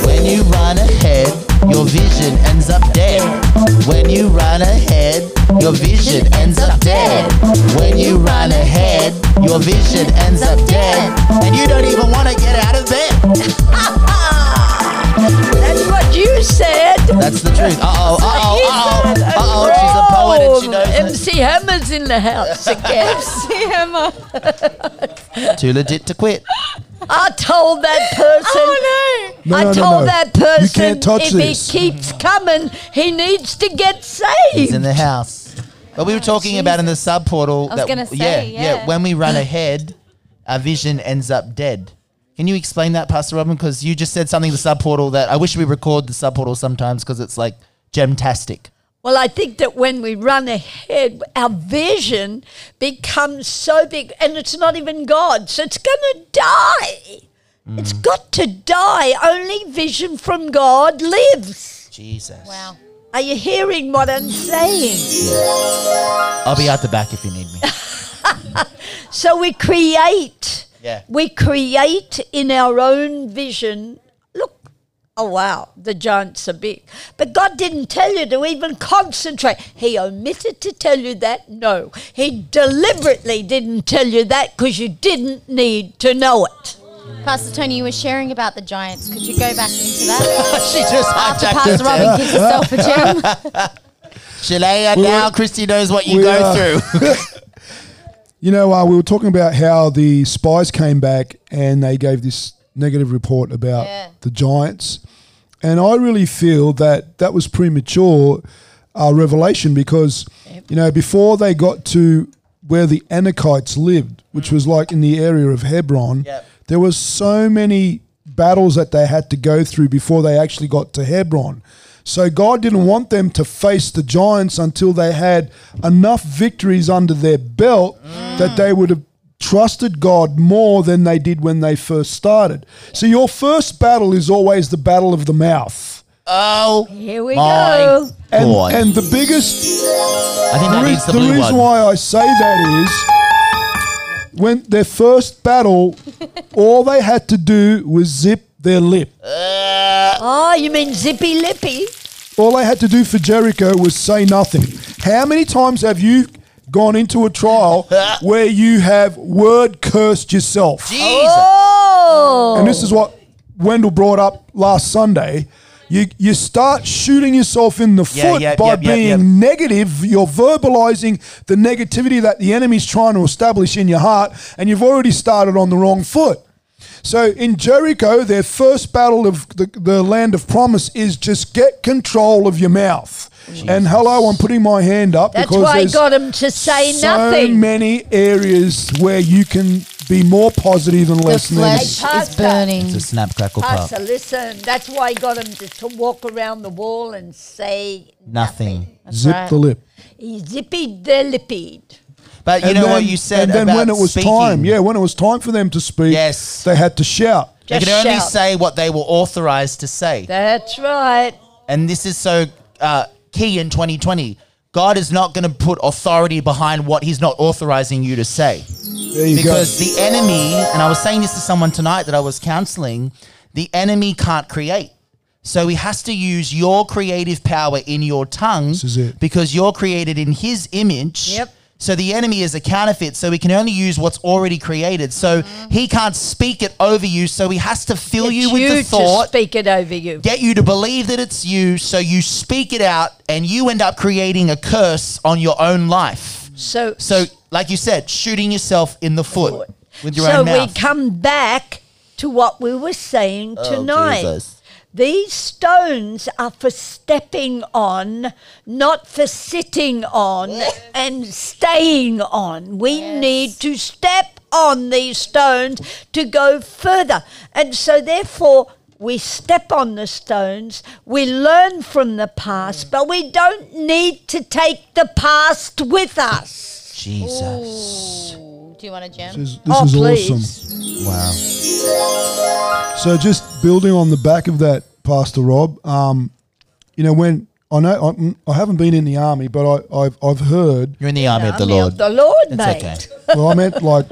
When you run ahead, your vision ends up dead. When you run ahead, your vision ends up dead. When you run ahead, your vision ends up dead. And you don't even want to get out of bed. That's what you said. That's the truth. Uh oh, uh oh, uh oh, uh oh. She's a poet and she knows it. MC Hammer's in the house again. MC Hammer. Too legit to quit. I told that person. Oh No, I no, no, told no. that person You can't touch if this. he keeps coming, he needs to get saved. He's in the house. But we were oh, talking about in the sub portal. I was gonna say, yeah. When we run ahead, our vision ends up dead. Can you explain that, Pastor Robin? Because you just said something in the sub portal that I wish we record the sub portal sometimes because it's like gemtastic. Well, I think that when we run ahead, our vision becomes so big, and it's not even God, so it's going to die. It's mm. got to die. Only vision from God lives. Jesus. Wow. Are you hearing what I'm saying? I'll be out the back if you need me. So we create. Yeah. We create in our own vision. Look, oh wow, the giants are big. But God didn't tell you to even concentrate. He omitted to tell you that. No, He deliberately didn't tell you that because you didn't need to know it. Pastor Tony, you were sharing about the Giants. Could you go back into that? she just After hijacked Pastor it. Robin gives herself a gem. Shalea, now Christy knows what you go are- through. You know, uh, we were talking about how the spies came back and they gave this negative report about Yeah. the Giants. And I really feel that that was premature uh, revelation because, you know, before they got to where the Anakites lived, which was like in the area of Hebron, Yep. there was so many battles that they had to go through before they actually got to Hebron. So God didn't want them to face the giants until they had enough victories under their belt that they would have trusted God more than they did when they first started. So your first battle is always the battle of the mouth. oh, Here we my go. And, God. and the biggest I think that the, needs the the blue reason one. why I say that is when their first battle, all they had to do was zip their lip. Uh, oh, you mean zippy lippy? All they had to do for Jericho was say nothing. How many times have you gone into a trial where you have word cursed yourself? Jesus. Oh, And this is what Wendell brought up last Sunday. You, you start shooting yourself in the Yeah, foot yep, by yep, yep, being yep. negative. You're verbalizing the negativity that the enemy's trying to establish in your heart, and you've already started on the wrong foot. So in Jericho, their first battle of the, the land of promise is just get control of your mouth. And hello, I'm putting my hand up that's because why I there's got him to say so nothing. many areas where you can be more positive and The less negative. flesh is Pastor. burning. It's a snap, crackle, pop. Pastor, listen, that's why I got him to, to walk around the wall and say Nothing. That's Zip right. the lip. He zippied the lippied. But you And know then- what you said And then about when it was speaking, time, yeah, when it was time for them to speak, Yes. they had to shout. They Just can only shout. say what they were authorized to say. That's right. And this is so uh, key in 2020. God is not going to put authority behind what He's not authorizing you to say. There you Because go. the enemy, and I was saying this to someone tonight that I was counseling, the enemy can't create. So he has to use your creative power in your tongue This is it. because you're created in his image. Yep. So the enemy is a counterfeit, so he can only use what's already created. So he can't speak it over you, so he has to fill It's you with the to thought speak it over you. get you to believe that it's you, so you speak it out, and you end up creating a curse on your own life. So, So, like you said, shooting yourself in the foot with your own. mouth. so we come back to what we were saying Oh, tonight. Jesus. These stones are for stepping on, not for sitting on and staying on. We need to step on these stones to go further. And so, therefore, we step on the stones, we learn from the past, but we don't need to take the past with us. Jesus. Ooh, Do you want a gem? This is, this oh, is please. awesome. Wow. So just building on the back of that, Pastor Rob. Um, you know, when I know I, I haven't been in the army, but I, I've I've heard. You're in the army of the Army Lord. Of the Lord, It's mate. okay. Well, I meant like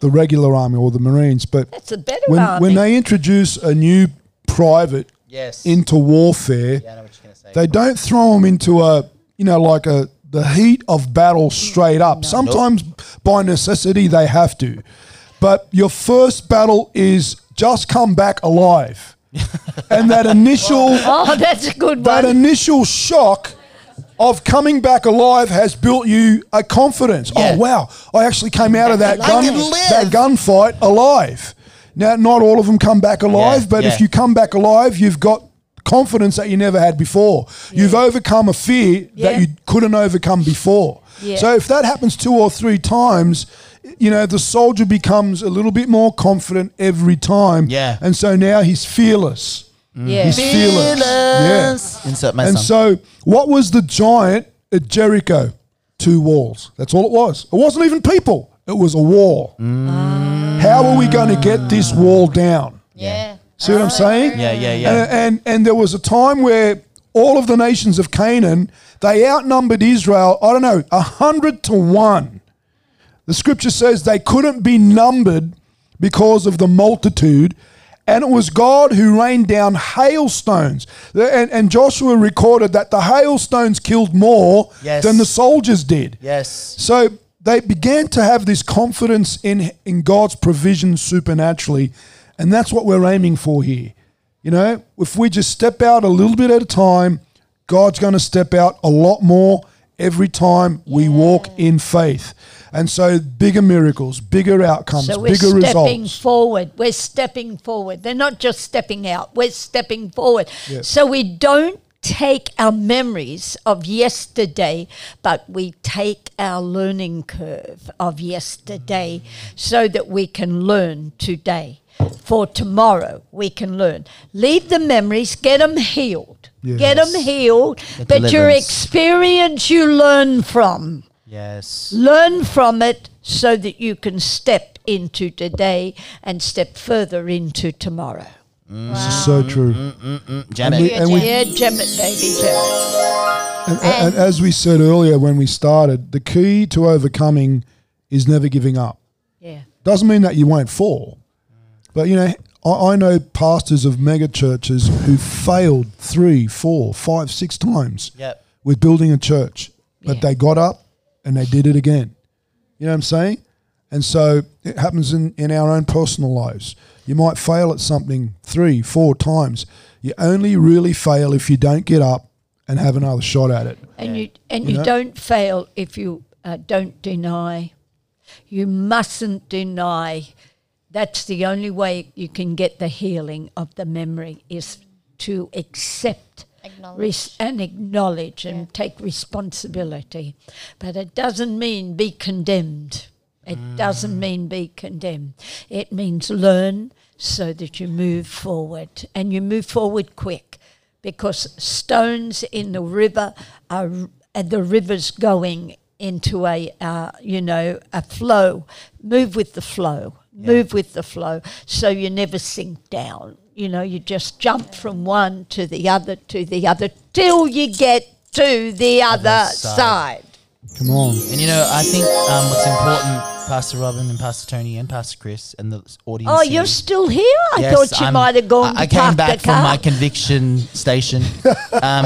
the regular army or the Marines, but That's a better when army. when they introduce a new private Yes. into warfare, Yeah, I know what you're going to say. They don't throw them into a, you know, like a the heat of battle straight up. Sometimes by necessity they have to. But your first battle is just come back alive. and that initial Oh, that's a good that one. initial shock of coming back alive has built you a confidence. Oh, yeah. Oh wow, I actually came out of that I gun that gunfight alive. Now, not all of them come back alive, Yeah, but yeah. if you come back alive, you've got confidence that you never had before. You've overcome a fear Yeah. that you couldn't overcome before. Yeah. So if that happens two or three times, you know, the soldier becomes a little bit more confident every time. Yeah. And so now he's fearless. Mm. yeah. He's fearless. Yeah. Insert my And song. so, what was the giant at Jericho? Two walls. That's all it was. It wasn't even people, it was a wall. Mm. How are we going to get this wall down? Yeah. See what I'm saying? yeah, yeah, yeah. And, and, and there was a time where all of the nations of Canaan, they outnumbered Israel, I don't know, a hundred to one. The scripture says they couldn't be numbered because of the multitude. And it was God who rained down hailstones. And, and Joshua recorded that the hailstones killed more Yes. than the soldiers did. yes. So they began to have this confidence in in God's provision supernaturally, and that's what we're aiming for here. You know, if we just step out a little bit at a time, God's going to step out a lot more every time we walk in faith. And so bigger miracles, bigger outcomes, So we're stepping forward. We're stepping forward. They're not just stepping out. We're stepping forward. Yes. So we don't take our memories of yesterday, but we take our learning curve of yesterday mm. so that we can learn today. For tomorrow, we can learn. Leave the memories, get them healed. Get them healed, Get but your experience you learn from Yes. learn from it so that you can step into today and step further into tomorrow. This is so true. Jam And we- it. and we- Yeah, gem it, baby, gem it. And, and as we said earlier when we started, the key to overcoming is never giving up. Yeah. Doesn't mean that you won't fall. But, you know, I, I know pastors of mega churches who failed three, four, five, six times Yep. with building a church. But Yeah. they got up and they did it again. You know what I'm saying? And so it happens in, in our own personal lives. You might fail at something three, four times. You only really fail if you don't get up and have another shot at it. And you and You you, know? don't fail if you uh, don't deny. You mustn't deny. That's the only way you can get the healing of the memory is to accept Acknowledge. res- and acknowledge and take responsibility. But it doesn't mean be condemned. It doesn't mean be condemned. It means learn so that you move forward and you move forward quick because stones in the river are and the river's going into a uh, you know a flow move with the flow move with the flow so you never sink down you know you just jump from one to the other to the other till you get to the other side. side Come on. And you know, I think um, what's important, Pastor Robin and Pastor Tony and Pastor Chris and the audience. oh here- you're still here i Yes, thought you I'm- might have gone I, I to park came back the from car. my conviction station. Um,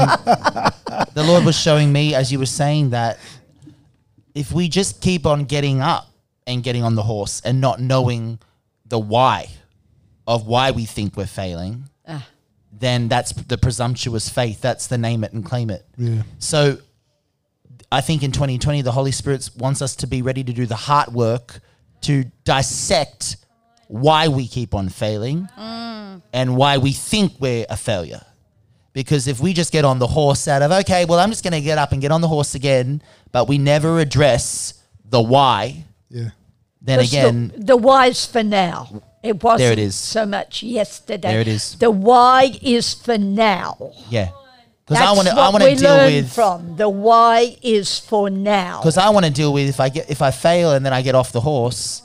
the Lord was showing me as you were saying that if we just keep on getting up and getting on the horse and not knowing the why of why we think we're failing, Ah. then that's the presumptuous faith. That's the name it and claim it. Yeah. So I think in 2020, the Holy Spirit wants us to be ready to do the hard work to dissect why we keep on failing and why we think we're a failure. Because if we just get on the horse out of, okay, well, I'm just going to get up and get on the horse again, but we never address the why, Yeah. then Because again, the, the why's for now. It wasn't is. so much yesterday. There it is. The why is for now. yeah. Because I want to, I want to deal with, from. The why is for now. because I want to deal with if I get, if I fail and then I get off the horse,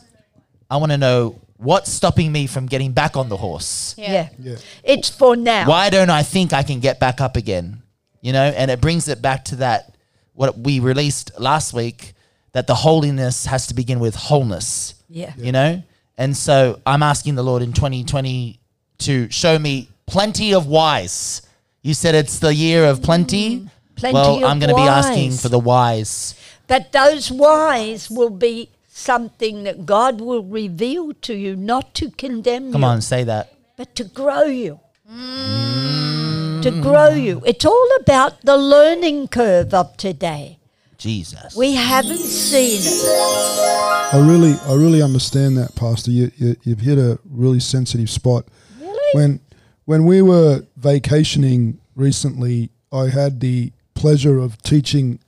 I want to know what's stopping me from getting back on the horse. yeah. Yeah. It's for now. why don't I think I can get back up again? You know, and it brings it back to that what we released last week that the holiness has to begin with wholeness. Yeah. You know? And so I'm asking the Lord in 2020 to show me plenty of whys. You said it's the year of plenty. Mm, plenty well, I'm going to be asking for the whys. That those whys will be something that God will reveal to you, not to condemn Come you, on, say that. but to grow you. To grow you. It's all about the learning curve of today. Jesus. We haven't seen it. I really, I really understand that, Pastor. You, you, you've hit a really sensitive spot. Really? When, when we were vacationing recently, I had the pleasure of teaching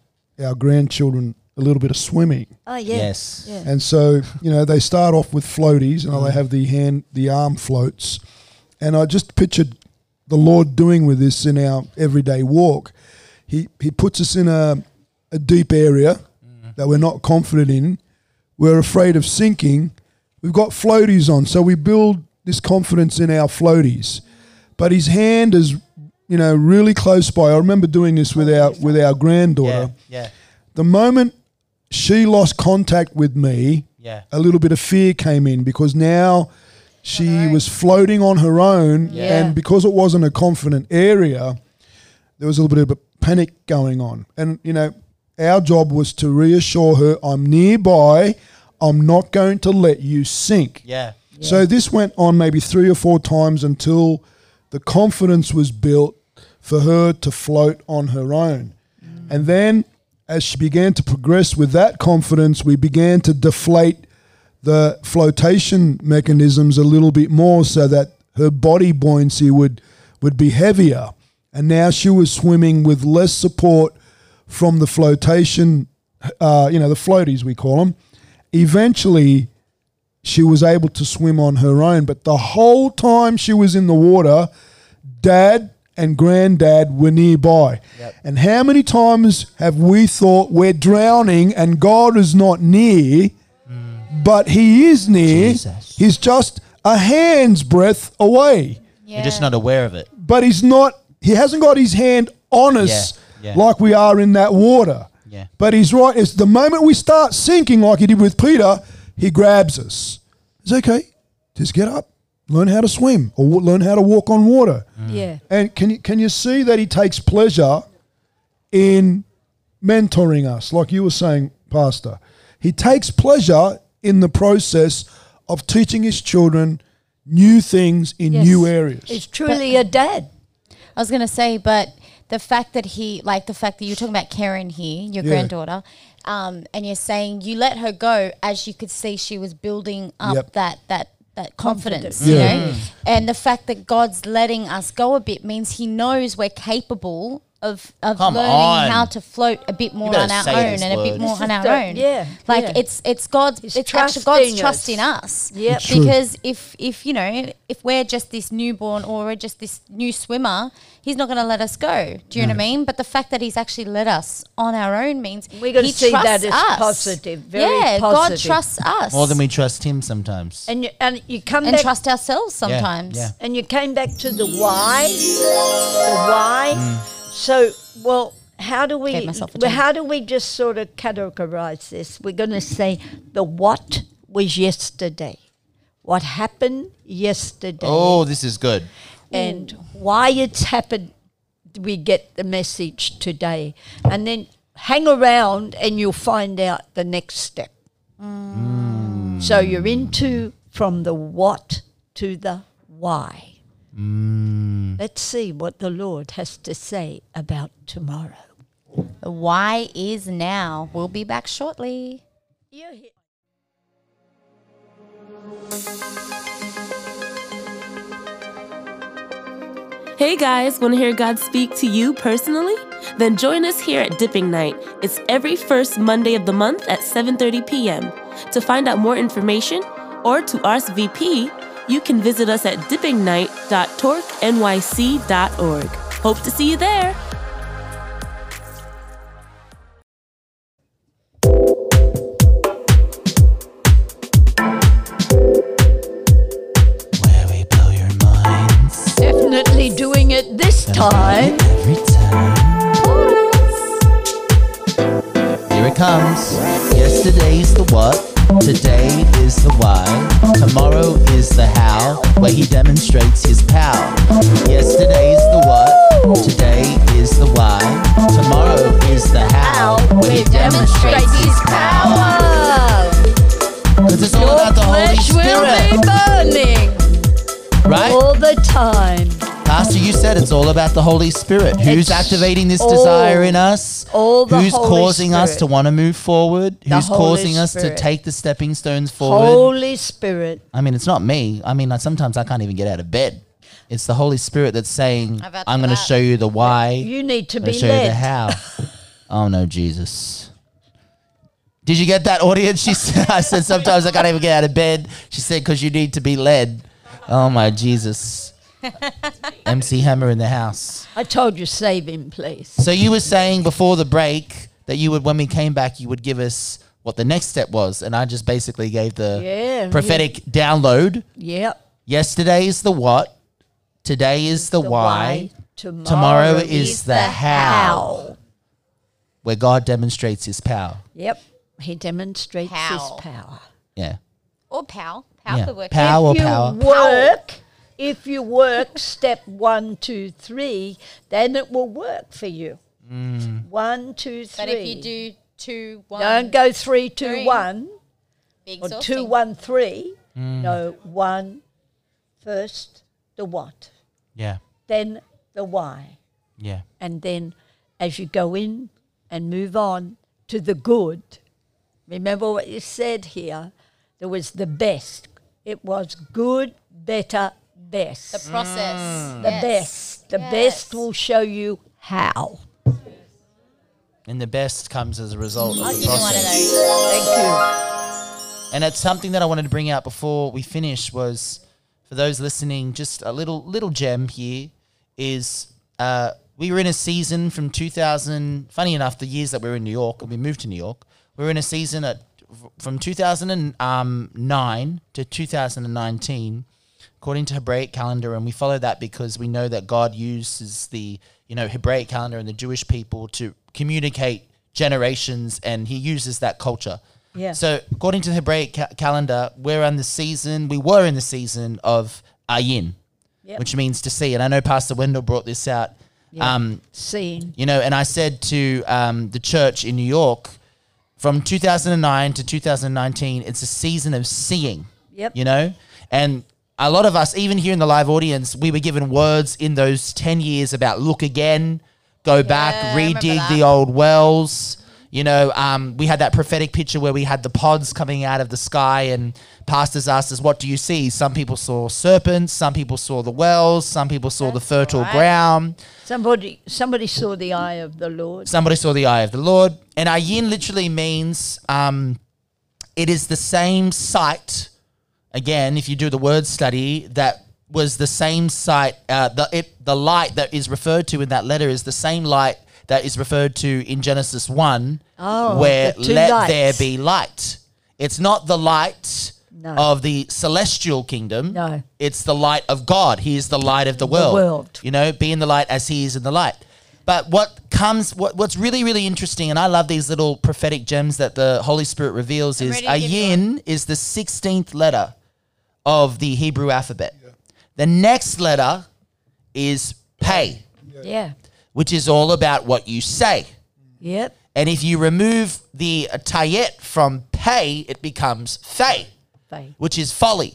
our grandchildren a little bit of swimming. Oh, yeah. Yes. Yeah. And so, you know, they start off with floaties, and they mm. have the hand, the arm floats. And I just pictured the Lord doing with this in our everyday walk. He He puts us in a a deep area that we're not confident in. We're afraid of sinking. We've got floaties on, so we build this confidence in our floaties. But His hand is, you know, really close by. I remember doing this with our with our Yeah. granddaughter. Yeah. The moment she lost contact with me, Yeah. a little bit of fear came in because now she was floating on her own, Yeah. and because it wasn't a confident area, there was a little bit of a panic going on. And you know, our job was to reassure her, "I'm nearby. I'm not going to let you sink." Yeah. So this went on maybe three or four times until the confidence was built for her to float on her own. Mm. And then as she began to progress with that confidence, we began to deflate the flotation mechanisms a little bit more so that her body buoyancy would would be heavier. And now she was swimming with less support from the flotation, uh, you know, the floaties we call them. Eventually, she was able to swim on her own. But the whole time she was in the water, dad and granddad were nearby. And how many times have we thought we're drowning and God is not near, but He is near? Jesus. He's just a hand's breadth away. You're just not aware of it. But He's not, He hasn't got His hand on us Yeah, yeah. like we are in that water. Yeah. But He's right. It's the moment we start sinking like He did with Peter, He grabs us. It's okay. Just get up, learn how to swim, or w- learn how to walk on water. Mm. Yeah. And can you can you see that he takes pleasure in mentoring us, like you were saying, Pastor? He takes pleasure in the process of teaching his children new things in Yes. new areas. It's truly a dad. I was gonna say, but the fact that he, like the fact that you're talking about Karen here, your Yeah. granddaughter, um, and you're saying you let her go as you could see she was building up Yep. that that that confidence, Confidence. you Yeah. know, and the fact that God's letting us go a bit means He knows we're capable of of Come learning on. how to float a bit more on our own this and a bit more This on our own. yeah, like yeah. it's it's God's He's it's actually God's trusting us. trusting us. Yep. It's true. Because if if you know if we're just this newborn or we're just this new swimmer, he's not going to let us go. Do you know what I mean? But the fact that he's actually let us on our own means We're gonna he see that trusts as us. positive, very yeah, God trusts us More than we trust him sometimes. And you, and you come and back trust ourselves Yeah, sometimes. yeah. and you came back to the why, the why. Mm. So, well, how do we Gave myself a well, how do we just sort of categorize this? We're going to say the what was yesterday, what happened yesterday, Oh, this is good. and why it's happened. We get the message today, and then hang around, and you'll find out the next step. Mm. So you're into from the what to the why. Mm. Let's see what the Lord has to say about tomorrow. The why is now. We'll be back shortly. Hey guys, want to hear God speak to you personally? Then join us here at Dipping Night. It's every first Monday of the month at 7:30 p.m. To find out more information or to RSVP, you can visit us at dippingnight.torquenyc.org. Hope to see you there. Where we blow your minds Definitely doing it this time. every time. Here it comes. Yesterday's the what? Today is the why. Tomorrow is the how, where he demonstrates his power. Yesterday's the what. Today is the why. Tomorrow is the how, where he demonstrates his power. Because it's all about the Holy Flesh will be Spirit, burning right? all the time. Pastor, you said it's all about the Holy Spirit. Who's It's activating this all- desire in us? all the Who's Holy causing us to want to move forward? The Who's Holy causing us to take the stepping stones forward? Holy Spirit. I mean, it's not me. I mean, I, sometimes I can't even get out of bed. It's the Holy Spirit that's saying, I've had I'm going to show you the why. You need to I'm be to show you the how. oh, no, Jesus. Did you get that audience? She said, I said, sometimes I can't even get out of bed. She said, because you need to be led. Oh, my Jesus. MC Hammer in the house. I told you, save him, please. So you were saying before the break that you would, when we came back, you would give us what the next step was, and I just basically gave the Yeah, prophetic download. Yep. Yesterday is the what, today is the, The why, Tomorrow, tomorrow is the how. where God demonstrates His power. Yep. He demonstrates How. his power. Yeah, Or pow. Pow yeah. could work. Power, if you power. work, if you work step one, two, three, then it will work for you. Mm. One, two, three. But if you do two, one, don't go three, two, three. one, or two, one, three. Mm. No, one first, the what, Yeah, then the why, yeah, and then as you go in and move on to the good. Remember what you said here. There was the best. It was good, better, best. The process. the Yes. best. The Yes. best will show you how. and the best comes as a result of I'll the give you one of process. those. Thank you. And it's something that I wanted to bring out before we finish was for those listening, just a little little gem here is uh, we were in a season from 2000. Funny enough, the years that we were in New York, and we moved to New York, we were in a season at from 2009 to 2019, according to Hebraic calendar, and we follow that because we know that God uses the you know Hebraic calendar and the Jewish people to communicate generations, and He uses that culture. Yeah. So according to the Hebraic ca- calendar, we're on the season. We were in the season of Ayin, Yep. which means to see. And I know Pastor Wendell brought this out. Um, Seeing. you know, and I said to um, the church in New York, from 2009 to 2019, it's a season of seeing. Yep. You know, and a lot of us, even here in the live audience, we were given words in those 10 years about look again, go back, redig the old wells. You know, um, we had that prophetic picture where we had the pods coming out of the sky, and pastors asked us, What do you see? Some people saw serpents, some people saw the wells, some people saw the fertile right. ground. Somebody somebody saw the eye of the Lord. Somebody saw the eye of the Lord. And ayin literally means um, it is the same sight. Again, if you do the word study, that was the same sight. Uh, the it, the light that is referred to in that letter is the same light that is referred to in Genesis one, Oh, where the let lights. there be light. It's not the light No. of the celestial kingdom. No. It's the light of God. He is the light of the world. world. You know, be in the light as he is in the light. But what comes, what, what's really, really interesting, and I love these little prophetic gems that the Holy Spirit reveals, is ready to give you Ayin is the 16th letter of the Hebrew alphabet. The next letter is Pei, Yeah. which is all about what you say. Yep. And if you remove the tayet from Pei, it becomes Fei Faith. which is folly.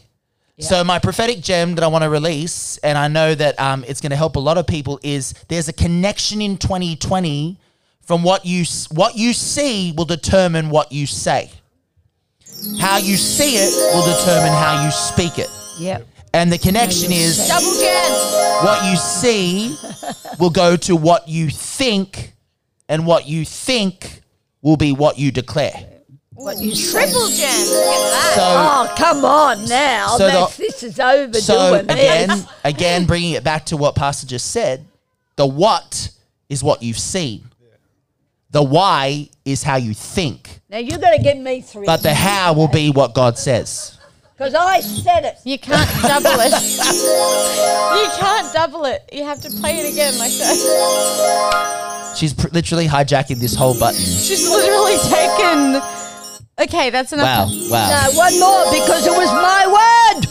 So my prophetic gem that I want to release, and I know that um, it's going to help a lot of people, is there's a connection in 2020 from what you what you see will determine what you say. How you see it will determine how you speak it. Yep. And the connection is Double jam. what you see will go to what you think, and what you think will be what you declare. What you. Triple jam. Look at that. So Oh, come on now. So the- this is overdoing So it. again, again, bringing it back to what Pastor just said, the what is what you've seen. The why is how you think, Now you're going to get me three. but the how will be what God says. because I said it. You can't double it. you can't double it. You have to play it again like that. She's pr- literally hijacking this whole button. She's literally taken Okay, that's enough. Wow, wow. No, one more because it was my word.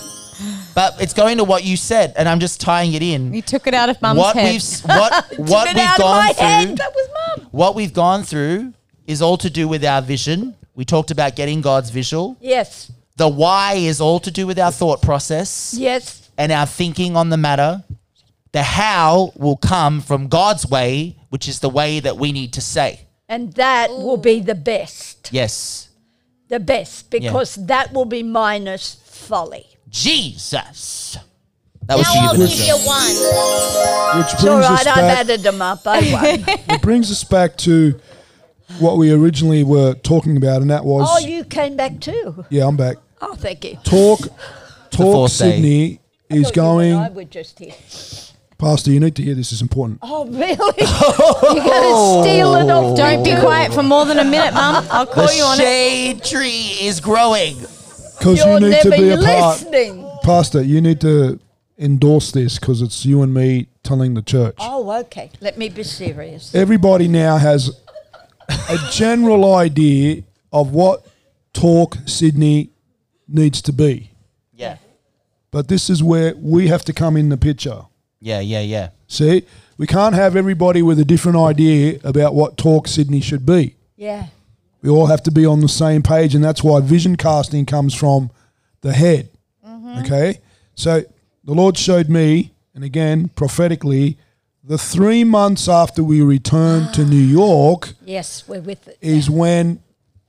But it's going to what you said, and I'm just tying it in. You took it out of mum's what head. we've what what we've out of gone my through, head. That was mum. what we've gone through is all to do with our vision. We talked about getting God's visual. Yes, The why is all to do with our thought process yes, and our thinking on the matter. The how will come from God's way, which is the way that we need to say. and that will be the best. Yes. The best because that will be minus folly. Jesus. That was now I'll give you one. Which It's all us right, I've added them up. I won. It brings us back to what we originally were talking about, and that was oh, you came back too. yeah, I'm back. Oh, thank you. Talk, talk. fourth day. Sydney is Thought you and I going. were just here. Pastor, you need to hear this. is important. Oh, really? You're going to steal it off? Don't be quiet for more than a minute, mum. I'll call The you on it. The shade tree is growing. Because You're need to be a part. listening. Pastor, you need to endorse this because it's you and me telling the church. Oh, okay. Let me be serious. Everybody now has a general idea of what Torque Sydney needs to be. Yeah. But this is where we have to come in the picture. Yeah, yeah, yeah. See, we can't have everybody with a different idea about what Torque Sydney should be. Yeah. We all have to be on the same page, and that's why vision casting comes from the head. Mm-hmm. Okay? So the Lord showed me, and again, prophetically, the three months after we returned to New York Yes, we're with it. is when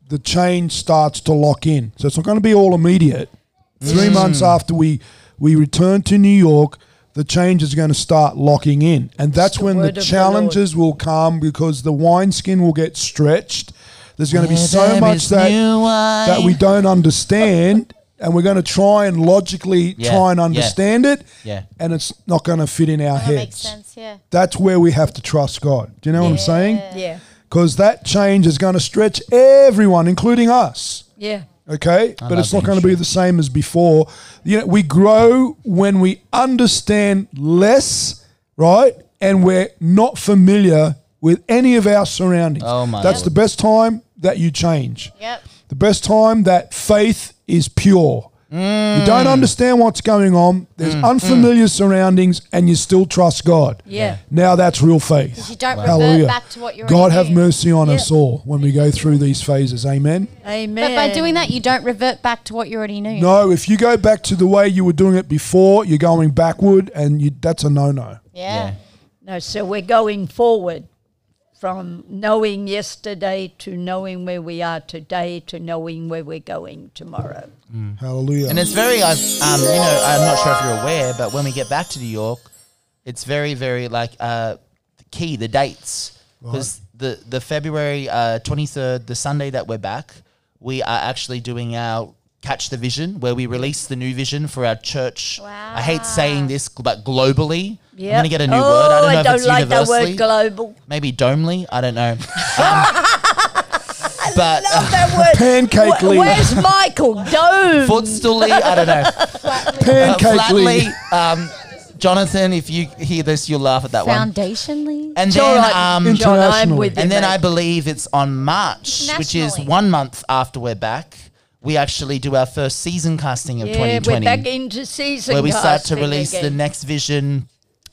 the change starts to lock in. So it's not going to be all immediate. Three mm. months after we we return to New York, the change is going to start locking in, and that's the when the word of the challenges will come because the wineskin will get stretched. There's going to be so there much that that we don't understand, and we're going to try and logically Yeah, try and yeah. understand it, Yeah. and it's not going to fit in our That heads. makes sense, yeah. That's where we have to trust God. Do you know what I'm saying? Yeah. Because that change is going to stretch everyone, including us. Yeah. Okay, but love it's not being going to be the same as before. You know, we grow when we understand less, right? And we're not familiar with any of our surroundings. Oh, my That's Lord. the best time that you change. Yep. The best time that faith is pure. You mm. don't understand what's going on. There's mm. unfamiliar mm. surroundings, and you still trust God. Yeah. Now that's real faith. You don't revert Hallelujah. back to what you already God have knew. mercy on us all when we go through these phases. Amen. Amen. But by doing that, you don't revert back to what you already knew. No, if you go back to the way you were doing it before, you're going backward, and you, that's a no-no. Yeah. No, so we're going forward from knowing yesterday to knowing where we are today to knowing where we're going tomorrow. Hallelujah. And it's very, I've, um, you know, I'm not sure if you're aware, but when we get back to New York, it's very, very like uh, key the dates because the the February uh, 23rd, the Sunday that we're back, we are actually doing our catch the vision where we release the new vision for our church. Wow. I hate saying this, but globally, Yeah. I'm gonna get a new oh, word. I don't know I if don't it's like the universally, word global. maybe domely. I don't know. Um, but uh, Love that word. Pancake Wh- Where's Michael? Dome. footstooly. I don't know. Uh, Pancake flatly, um, Jonathan, if you hear this, you'll laugh at that one. Foundation lead. And It's all then, right, um, John, I'm Internationally. with you. and then mate. I believe it's on March, which is one month after we're back. We actually do our first season casting of yeah, we're 2020, back into season where we start to casting release the next vision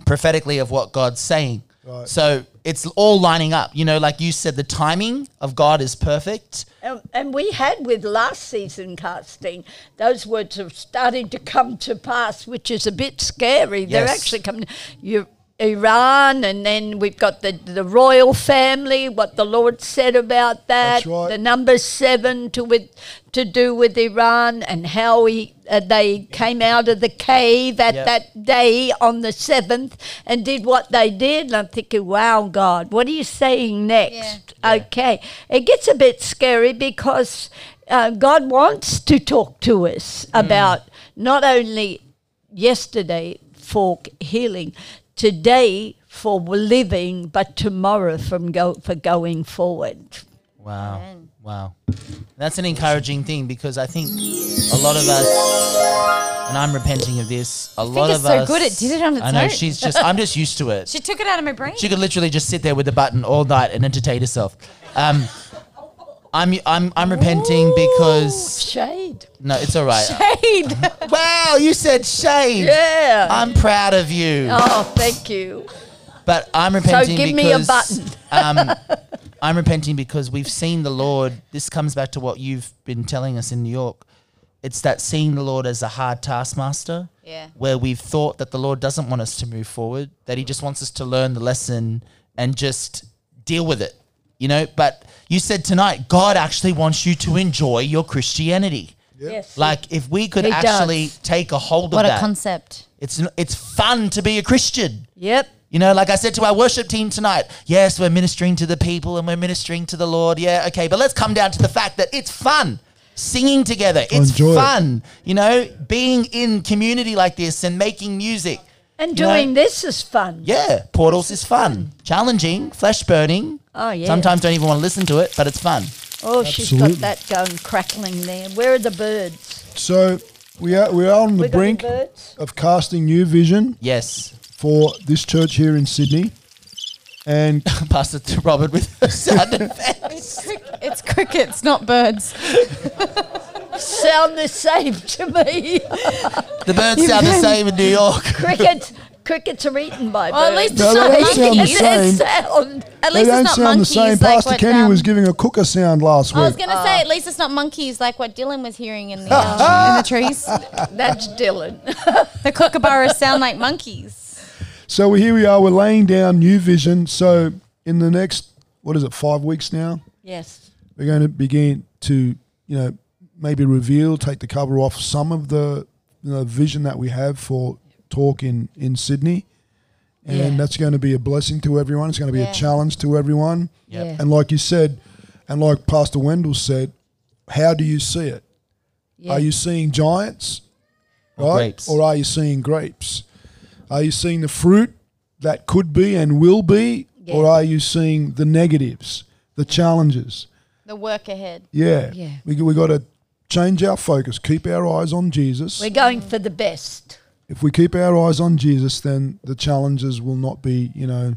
prophetically of what God's saying. So it's all lining up. You know, like you said, the timing of God is perfect. And, and we had with last season casting, those words have started to come to pass, which is a bit scary. They're actually coming. You, Iran, and then we've got the, the royal family, what the Lord said about that. Right. The number seven to with to do with Iran and how he, uh, they came out of the cave at Yep. that day on the seventh and did what they did. And I'm thinking, wow, God, what are you saying next? Okay. It gets a bit scary because uh, God wants to talk to us about not only yesterday for healing, today for living, but tomorrow from go, for going forward. Wow. Wow. That's an encouraging thing because I think a lot of us, and I'm repenting of this, a lot it's of so us. So good it did it on its I know, own. she's just, I'm just used to it. She took it out of my brain. She could literally just sit there with the button all night and entertain herself. Um, I'm I'm I'm repenting because Shade. no, it's all right. Shade. Wow, you said shade. Yeah. I'm proud of you. oh, thank you. But I'm repenting because give me a button. um, I'm repenting because we've seen the Lord. This comes back to what you've been telling us in New York. It's that seeing the Lord as a hard taskmaster. Yeah. Where we've thought that the Lord doesn't want us to move forward, that He just wants us to learn the lesson and just deal with it. You know, but you said tonight, God actually wants you to enjoy your Christianity. Yes. Like if we could He actually does. take a hold of What a that, concept. it's it's fun to be a Christian. Yep. You know, like I said to our worship team tonight, yes, we're ministering to the people and we're ministering to the Lord. Yeah, okay, but let's come down to the fact that it's fun. Singing together, it's enjoy it. fun. You know, being in community like this and making music. And You know? doing this is fun. Yeah, Portals is fun. Challenging, flesh burning. Oh, yeah. Sometimes don't even want to listen to it, but it's fun. Oh, she's got that going crackling there. Where are the birds? So we are we are on the We got brink of casting new vision Yes. for this church here in Sydney, and Pass it to Robert with her sound effects. It's crickets, not birds. Sound the same to me. The birds sound the same in New York. crickets, crickets are eaten by Well, at birds. least No, it's they don't sound the monkeys. same. sound. At they least don't it's not sound monkeys. the same. like Pastor what, Kenny um, was giving a cooker sound last I was week. gonna say, at least it's not monkeys like what Dylan was hearing in the uh, in the trees. That's Dylan. The kookaburras sound like monkeys. So we- here we are. We're laying down new vision. So in the next what is it, five weeks now, yes. we're going to begin to you know maybe reveal, take the cover off some of the you know, vision that we have for Torque in in Sydney, and Yeah. that's going to be a blessing to everyone. It's going to be Yeah. a challenge to everyone. Yep. Yeah. And like you said, and like Pastor Wendell said, how do you see it? Yeah. Are you seeing giants, Or right? grapes. Or are you seeing grapes? Are you seeing the fruit that could be and will be, or are you seeing the negatives, the challenges? The work ahead. Yeah, Yeah. We we got to change our focus, keep our eyes on Jesus. We're going for the best. if we keep our eyes on Jesus, then the challenges will not be, you know,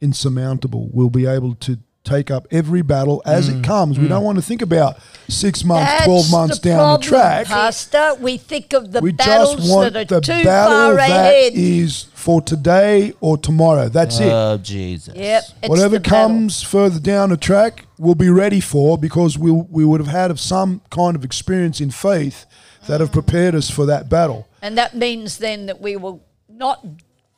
insurmountable. We'll be able to take up every battle as Mm. it comes. We don't want to think about six months, That's 12 months the down problem, the track. Pastor. We think of the we battles just want that the are too battle far that ahead. is for today or tomorrow. That's it. Oh, Jesus. Yep. Whatever the battle. comes further down the track, we'll be ready for because we we would have had some kind of experience in faith that have prepared us for that battle. And that means then that we will not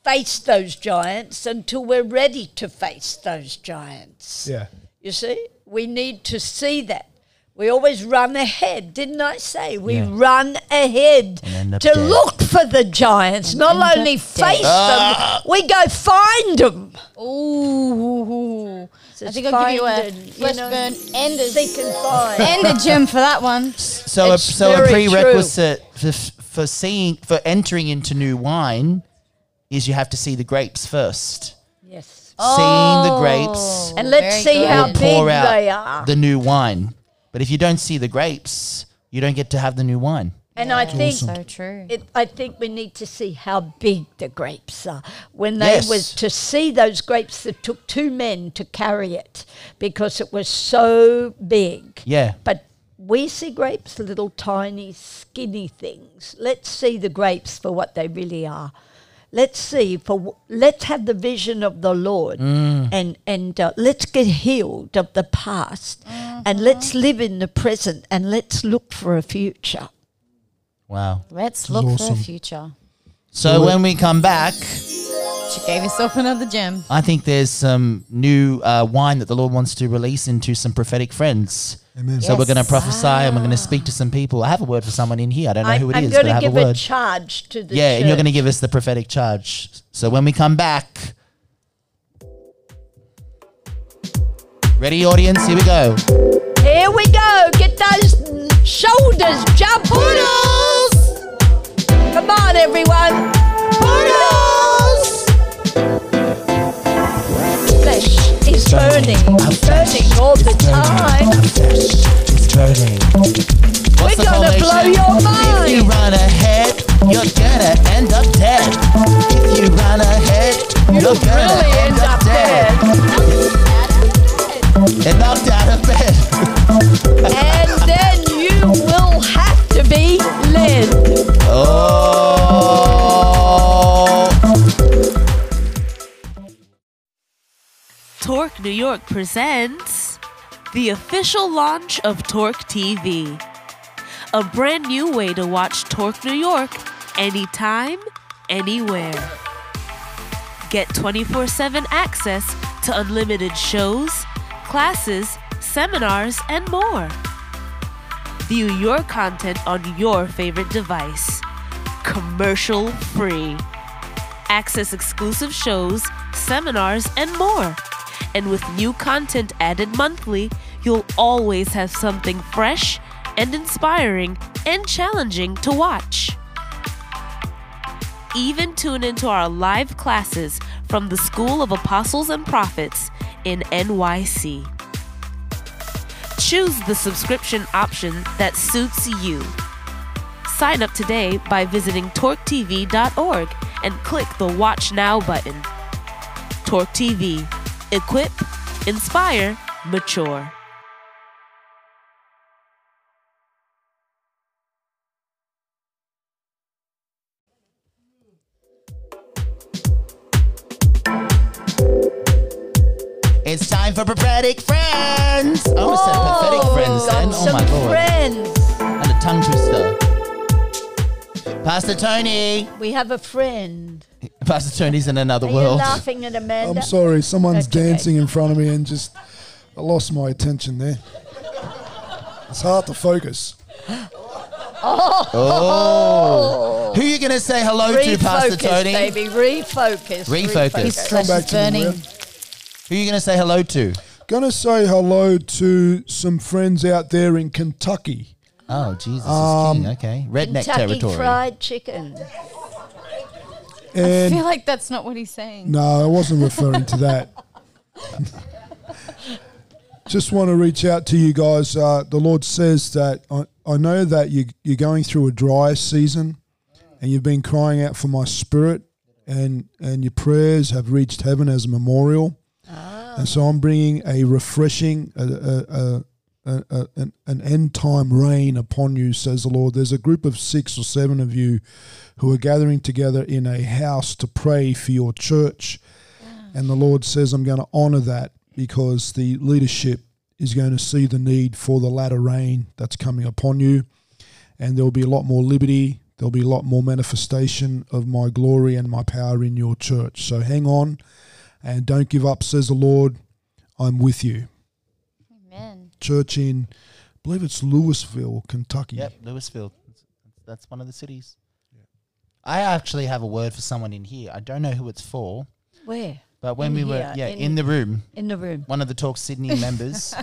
face those giants until we're ready to face those giants. Yeah. You see, we need to see that. We always run ahead, didn't I say? We Yeah. run ahead And end up to dead. look for the giants, not end up only dead. face Ah. them, we go find them. Ooh. I Says think I'll give you a find and, you flesh know, burn and a, Seek and find. and a gem for that one. So, a, so a very prerequisite for, for seeing for entering into new wine is you have to see the grapes first. yes. Seeing the oh. grapes oh, And let's Very see good. how will big pour out they are. the new wine. But if you don't see the grapes, you don't get to have the new wine. and I think So true. It, I think we need to see how big the grapes are. When they Yes. was to see those grapes, that took two men to carry it because it was so big. Yeah. But we see grapes, little tiny, skinny things. Let's see the grapes for what they really are. Let's see for let's have the vision of the Lord, and and uh, let's get healed of the past, and let's live in the present, and let's look for a future. Wow. Let's is look for a future. So when we come back, She gave yourself another gem. I think there's some new uh, wine that the Lord wants to release into some prophetic friends. Amen. So we're going to Yes. prophesy and we're going to ah. speak to some people. I have a word for someone in here. I don't know I, who it I'm is, going but I to have give a a, charge to the yeah, and you're going to give us the prophetic charge. So when we come back, ready, audience? Here we go. Here we go. Get those shoulders jumping. Come on, everyone. Poodles. It's burning, burning all the time. We're gonna blow your mind. If you run ahead, you're gonna end up dead. If you run ahead, you're gonna end, up, dead. dead. And knocked and then you will have to be led. Oh. York presents the official launch of Torque TV, a brand new way to watch Torque New York anytime, anywhere. Get 24 7 access to unlimited shows, classes, seminars, and more. View your content on your favorite device, commercial free. Access exclusive shows, seminars, and more. And with new content added monthly, you'll always have something fresh and inspiring and challenging to watch. Even tune into our live classes from the School of Apostles and Prophets in NYC. Choose the subscription option that suits you. Sign up today by visiting torquetv.org and click the Watch Now button. Torque TV. Equip, inspire, mature. It's time for prophetic friends. Oh, I almost said pathetic friends then. Oh my lord. friends. And a tongue twister. Pastor Tony. We have a friend. Pastor Tony's in another Are you world. laughing at Amanda? I'm sorry, someone's okay. dancing in front of me and just I lost my attention there. It's hard to focus. Oh. Who are you going to say hello to, Pastor Refocus, Tony? baby. Refocus. Refocus. His Come back to me, burning. Who are you going to say hello to? Gonna say hello to some friends out there in Kentucky. Oh, Jesus Um, is king. Okay. Redneck Kentucky territory. Fried Chicken. I feel like that's not what he's saying. no, I wasn't referring to that. Just want to reach out to you guys. Uh, the Lord says that I, I know that you, you're going through a dry season and you've been crying out for my spirit, and, and your prayers have reached heaven as a memorial. And so I'm bringing a refreshing, a, a, a, a, a, an, an end time rain upon you, says the Lord. There's a group of six or seven of you who are gathering together in a house to pray for your church. And the Lord says, I'm going to honor that because the leadership is going to see the need for the latter rain that's coming upon you. And there'll be a lot more liberty. There'll be a lot more manifestation of my glory and my power in your church. So hang on and don't give up, says the Lord. I'm with you. Amen. Church in, I believe it's Louisville, Kentucky. Yep, Louisville. That's- That's one of the cities. Yeah. I actually have a word for someone in here. I don't know who it's for, Where? but when In we were yeah in- in the room, In the room. one of the Torque Sydney members,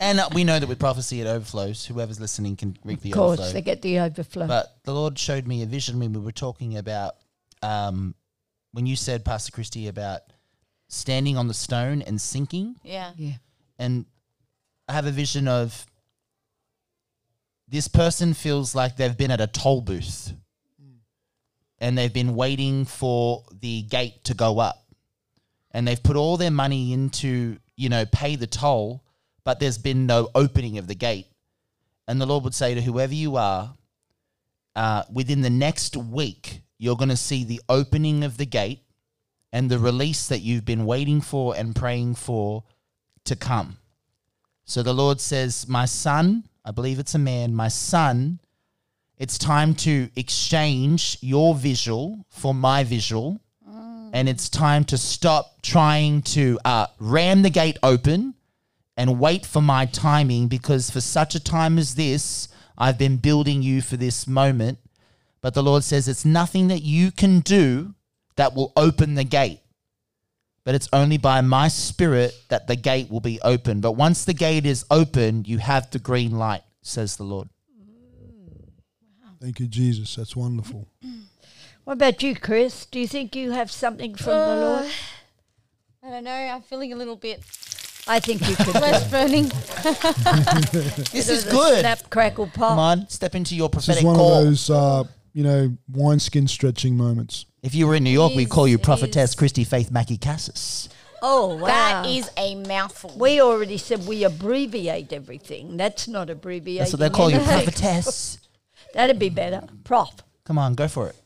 and uh, we know that with prophecy it overflows. Whoever's listening can reap the overflow. Of course, overflow. they get the overflow. But the Lord showed me a vision when we were talking about um, when you said, Pastor Christie, about standing on the stone and sinking. Yeah. yeah. And I have a vision of this person feels like they've been at a toll booth and they've been waiting for the gate to go up. And they've put all their money into, you know, pay the toll, but there's been no opening of the gate. And the Lord would say to whoever you are, uh, within the next week, you're going to see the opening of the gate and the release that you've been waiting for and praying for to come. So the Lord says, My son, I believe it's a man, my son, it's time to exchange your visual for my visual. And it's time to stop trying to uh, ram the gate open and wait for my timing because for such a time as this, I've been building you for this moment. But the Lord says it's nothing that you can do that will open the gate. But it's only by my spirit that the gate will be open. But once the gate is open, you have the green light, says the Lord. Thank you, Jesus. That's wonderful. What about you, Chris? Do you think you have something from the Uh, Lord? I don't know. I'm feeling a little bit I think you could. flesh burning. This is good. Snap, crackle, pop. Come on, step into your This is prophetic one call. of those, uh, you know, wineskin stretching moments. If you were in New York, we'd call you Is- Prophetess is- Christy Faith Mackie Cassis. Oh, wow. That is a mouthful. We already said we abbreviate everything. That's not abbreviating. That's what they call you, anything. Prophetess. That'd be better. Prof. Come on, go for it.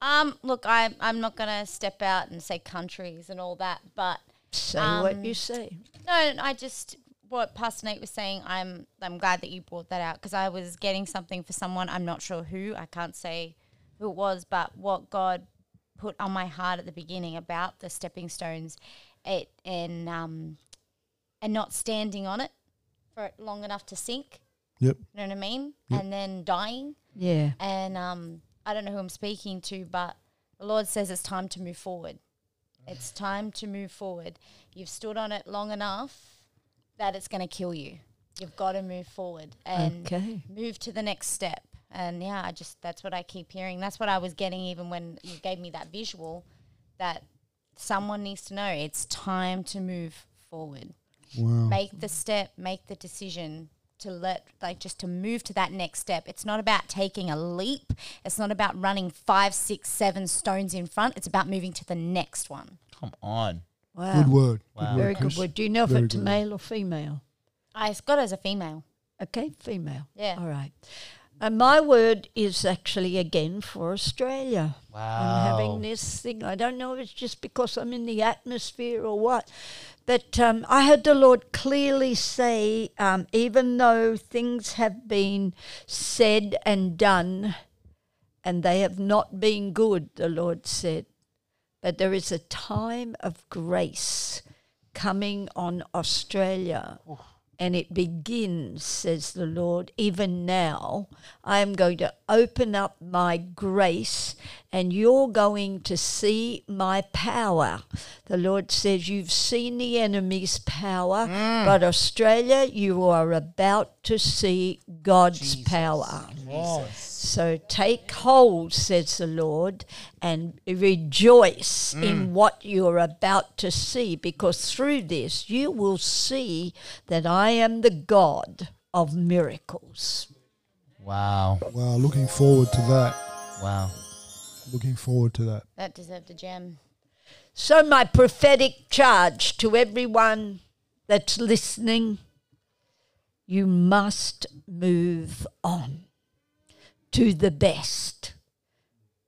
Um, look, I I'm not gonna step out and say countries and all that, but Say what Um, you say. No, I just what Pastor Nate was saying. I'm I'm glad that you brought that out because I was getting something for someone. I'm not sure who. I can't say who it was, but what God put on my heart at the beginning about the stepping stones, it and um, and not standing on it for it long enough to sink. Yep. You know what I mean? And then dying. Yeah. And um, I don't know who I'm speaking to, but the Lord says it's time to move forward. It's time to move forward. You've stood on it long enough that it's going to kill you. You've got to move forward and Okay. move to the next step. And yeah, I just that's what I keep hearing. That's what I was getting even when you gave me that visual that someone needs to know it's time to move forward Wow. make the step, make the decision to let, like, just to move to that next step. It's not about taking a leap. It's not about running five, six, seven stones in front. It's about moving to the next one. Come on. Wow. Good word. Wow. Very word, good Chris. word. Do you know if it's good. male or female? I got it as a female. Okay, female. Yeah. All right. And my word is actually again for Australia. I'm having this thing. I don't know if it's just because I'm in the atmosphere or what. But um, I heard the Lord clearly say, um, even though things have been said and done, and they have not been good, the Lord said, but there is a time of grace coming on Australia. And it begins, says the Lord, even now. I am going to open up my grace, and you're going to see my power. The Lord says, You've seen the enemy's power, mm. but Australia, you are about to see God's power. So take hold, says the Lord, and rejoice in mm. what you're about to see, because through this you will see that I am the God of miracles. Wow. Wow. Looking forward to that. Wow. Looking forward to that. That deserved a gem. So, my prophetic charge to everyone that's listening you must move on to the best.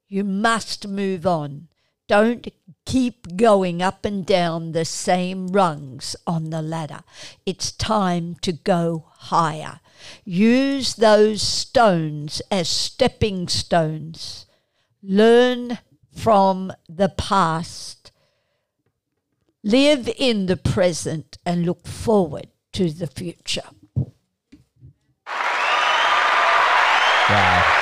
You must move on. Don't keep going up and down the same rungs on the ladder. It's time to go higher. Use those stones as stepping stones. Learn from the past. Live in the present and look forward to the future. Wow.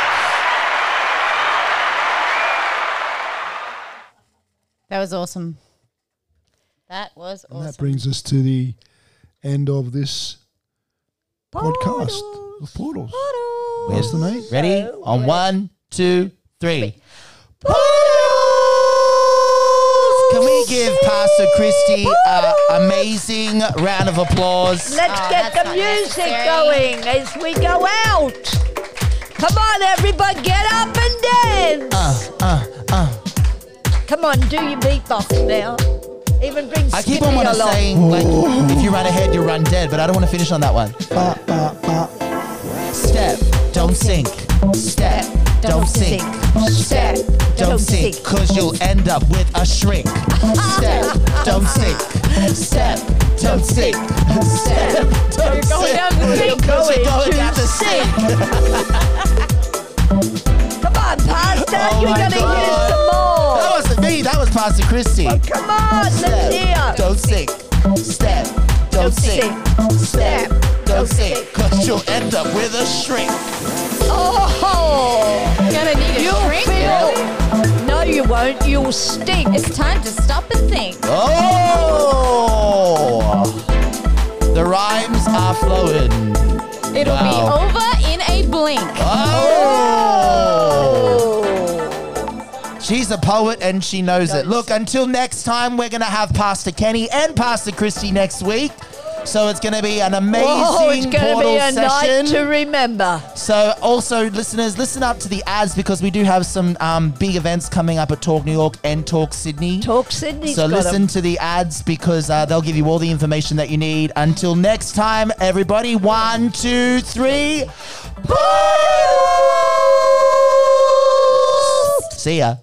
That was awesome. That was And awesome. that brings us to the end of this podcast of Portals. Where's the name? Ready? On one, two, three. Portals. Can we give Pastor Christy an amazing round of applause? Let's Oh, get the music necessary. going as we go out. Come on, everybody, get up and dance. Uh, uh, uh. Come on, do your beatbox now. Even bring I keep on wanna along. saying like if you run ahead you run dead, but I don't want to finish on that one. Ba, ba, ba. Step, don't sink. Step, don't sink. Step, Don't sink, cause you'll end up with a shrink. Step, don't sink. Step, don't sink. Step, don't You're going down the sink. You're Going down the sink. Come on, Pastor, Oh you're going to hear some more. That wasn't me, that was Pastor Christy. Come on, let's hear. Don't sink. Step, don't sink. Step, don't sink. Cause you'll end up with a shrink. Oh, Gonna need a you'll shrink. feel. No, you won't. You'll stink. It's time to stop and think. Oh! The rhymes are flowing. It'll Wow. be over in a blink. Oh! She's a poet and she knows it. Look, until next time, we're going to have Pastor Kenny and Pastor Christy next week. So it's going to be an amazing Oh, it's going to be a session. night to remember. So, also, listeners, listen up to the ads because we do have some um, big events coming up at Torque New York and Torque Sydney. Torque Sydney. so, listen to the ads because uh, they'll give you all the information that you need. Until next time, everybody, one, two, three. See ya.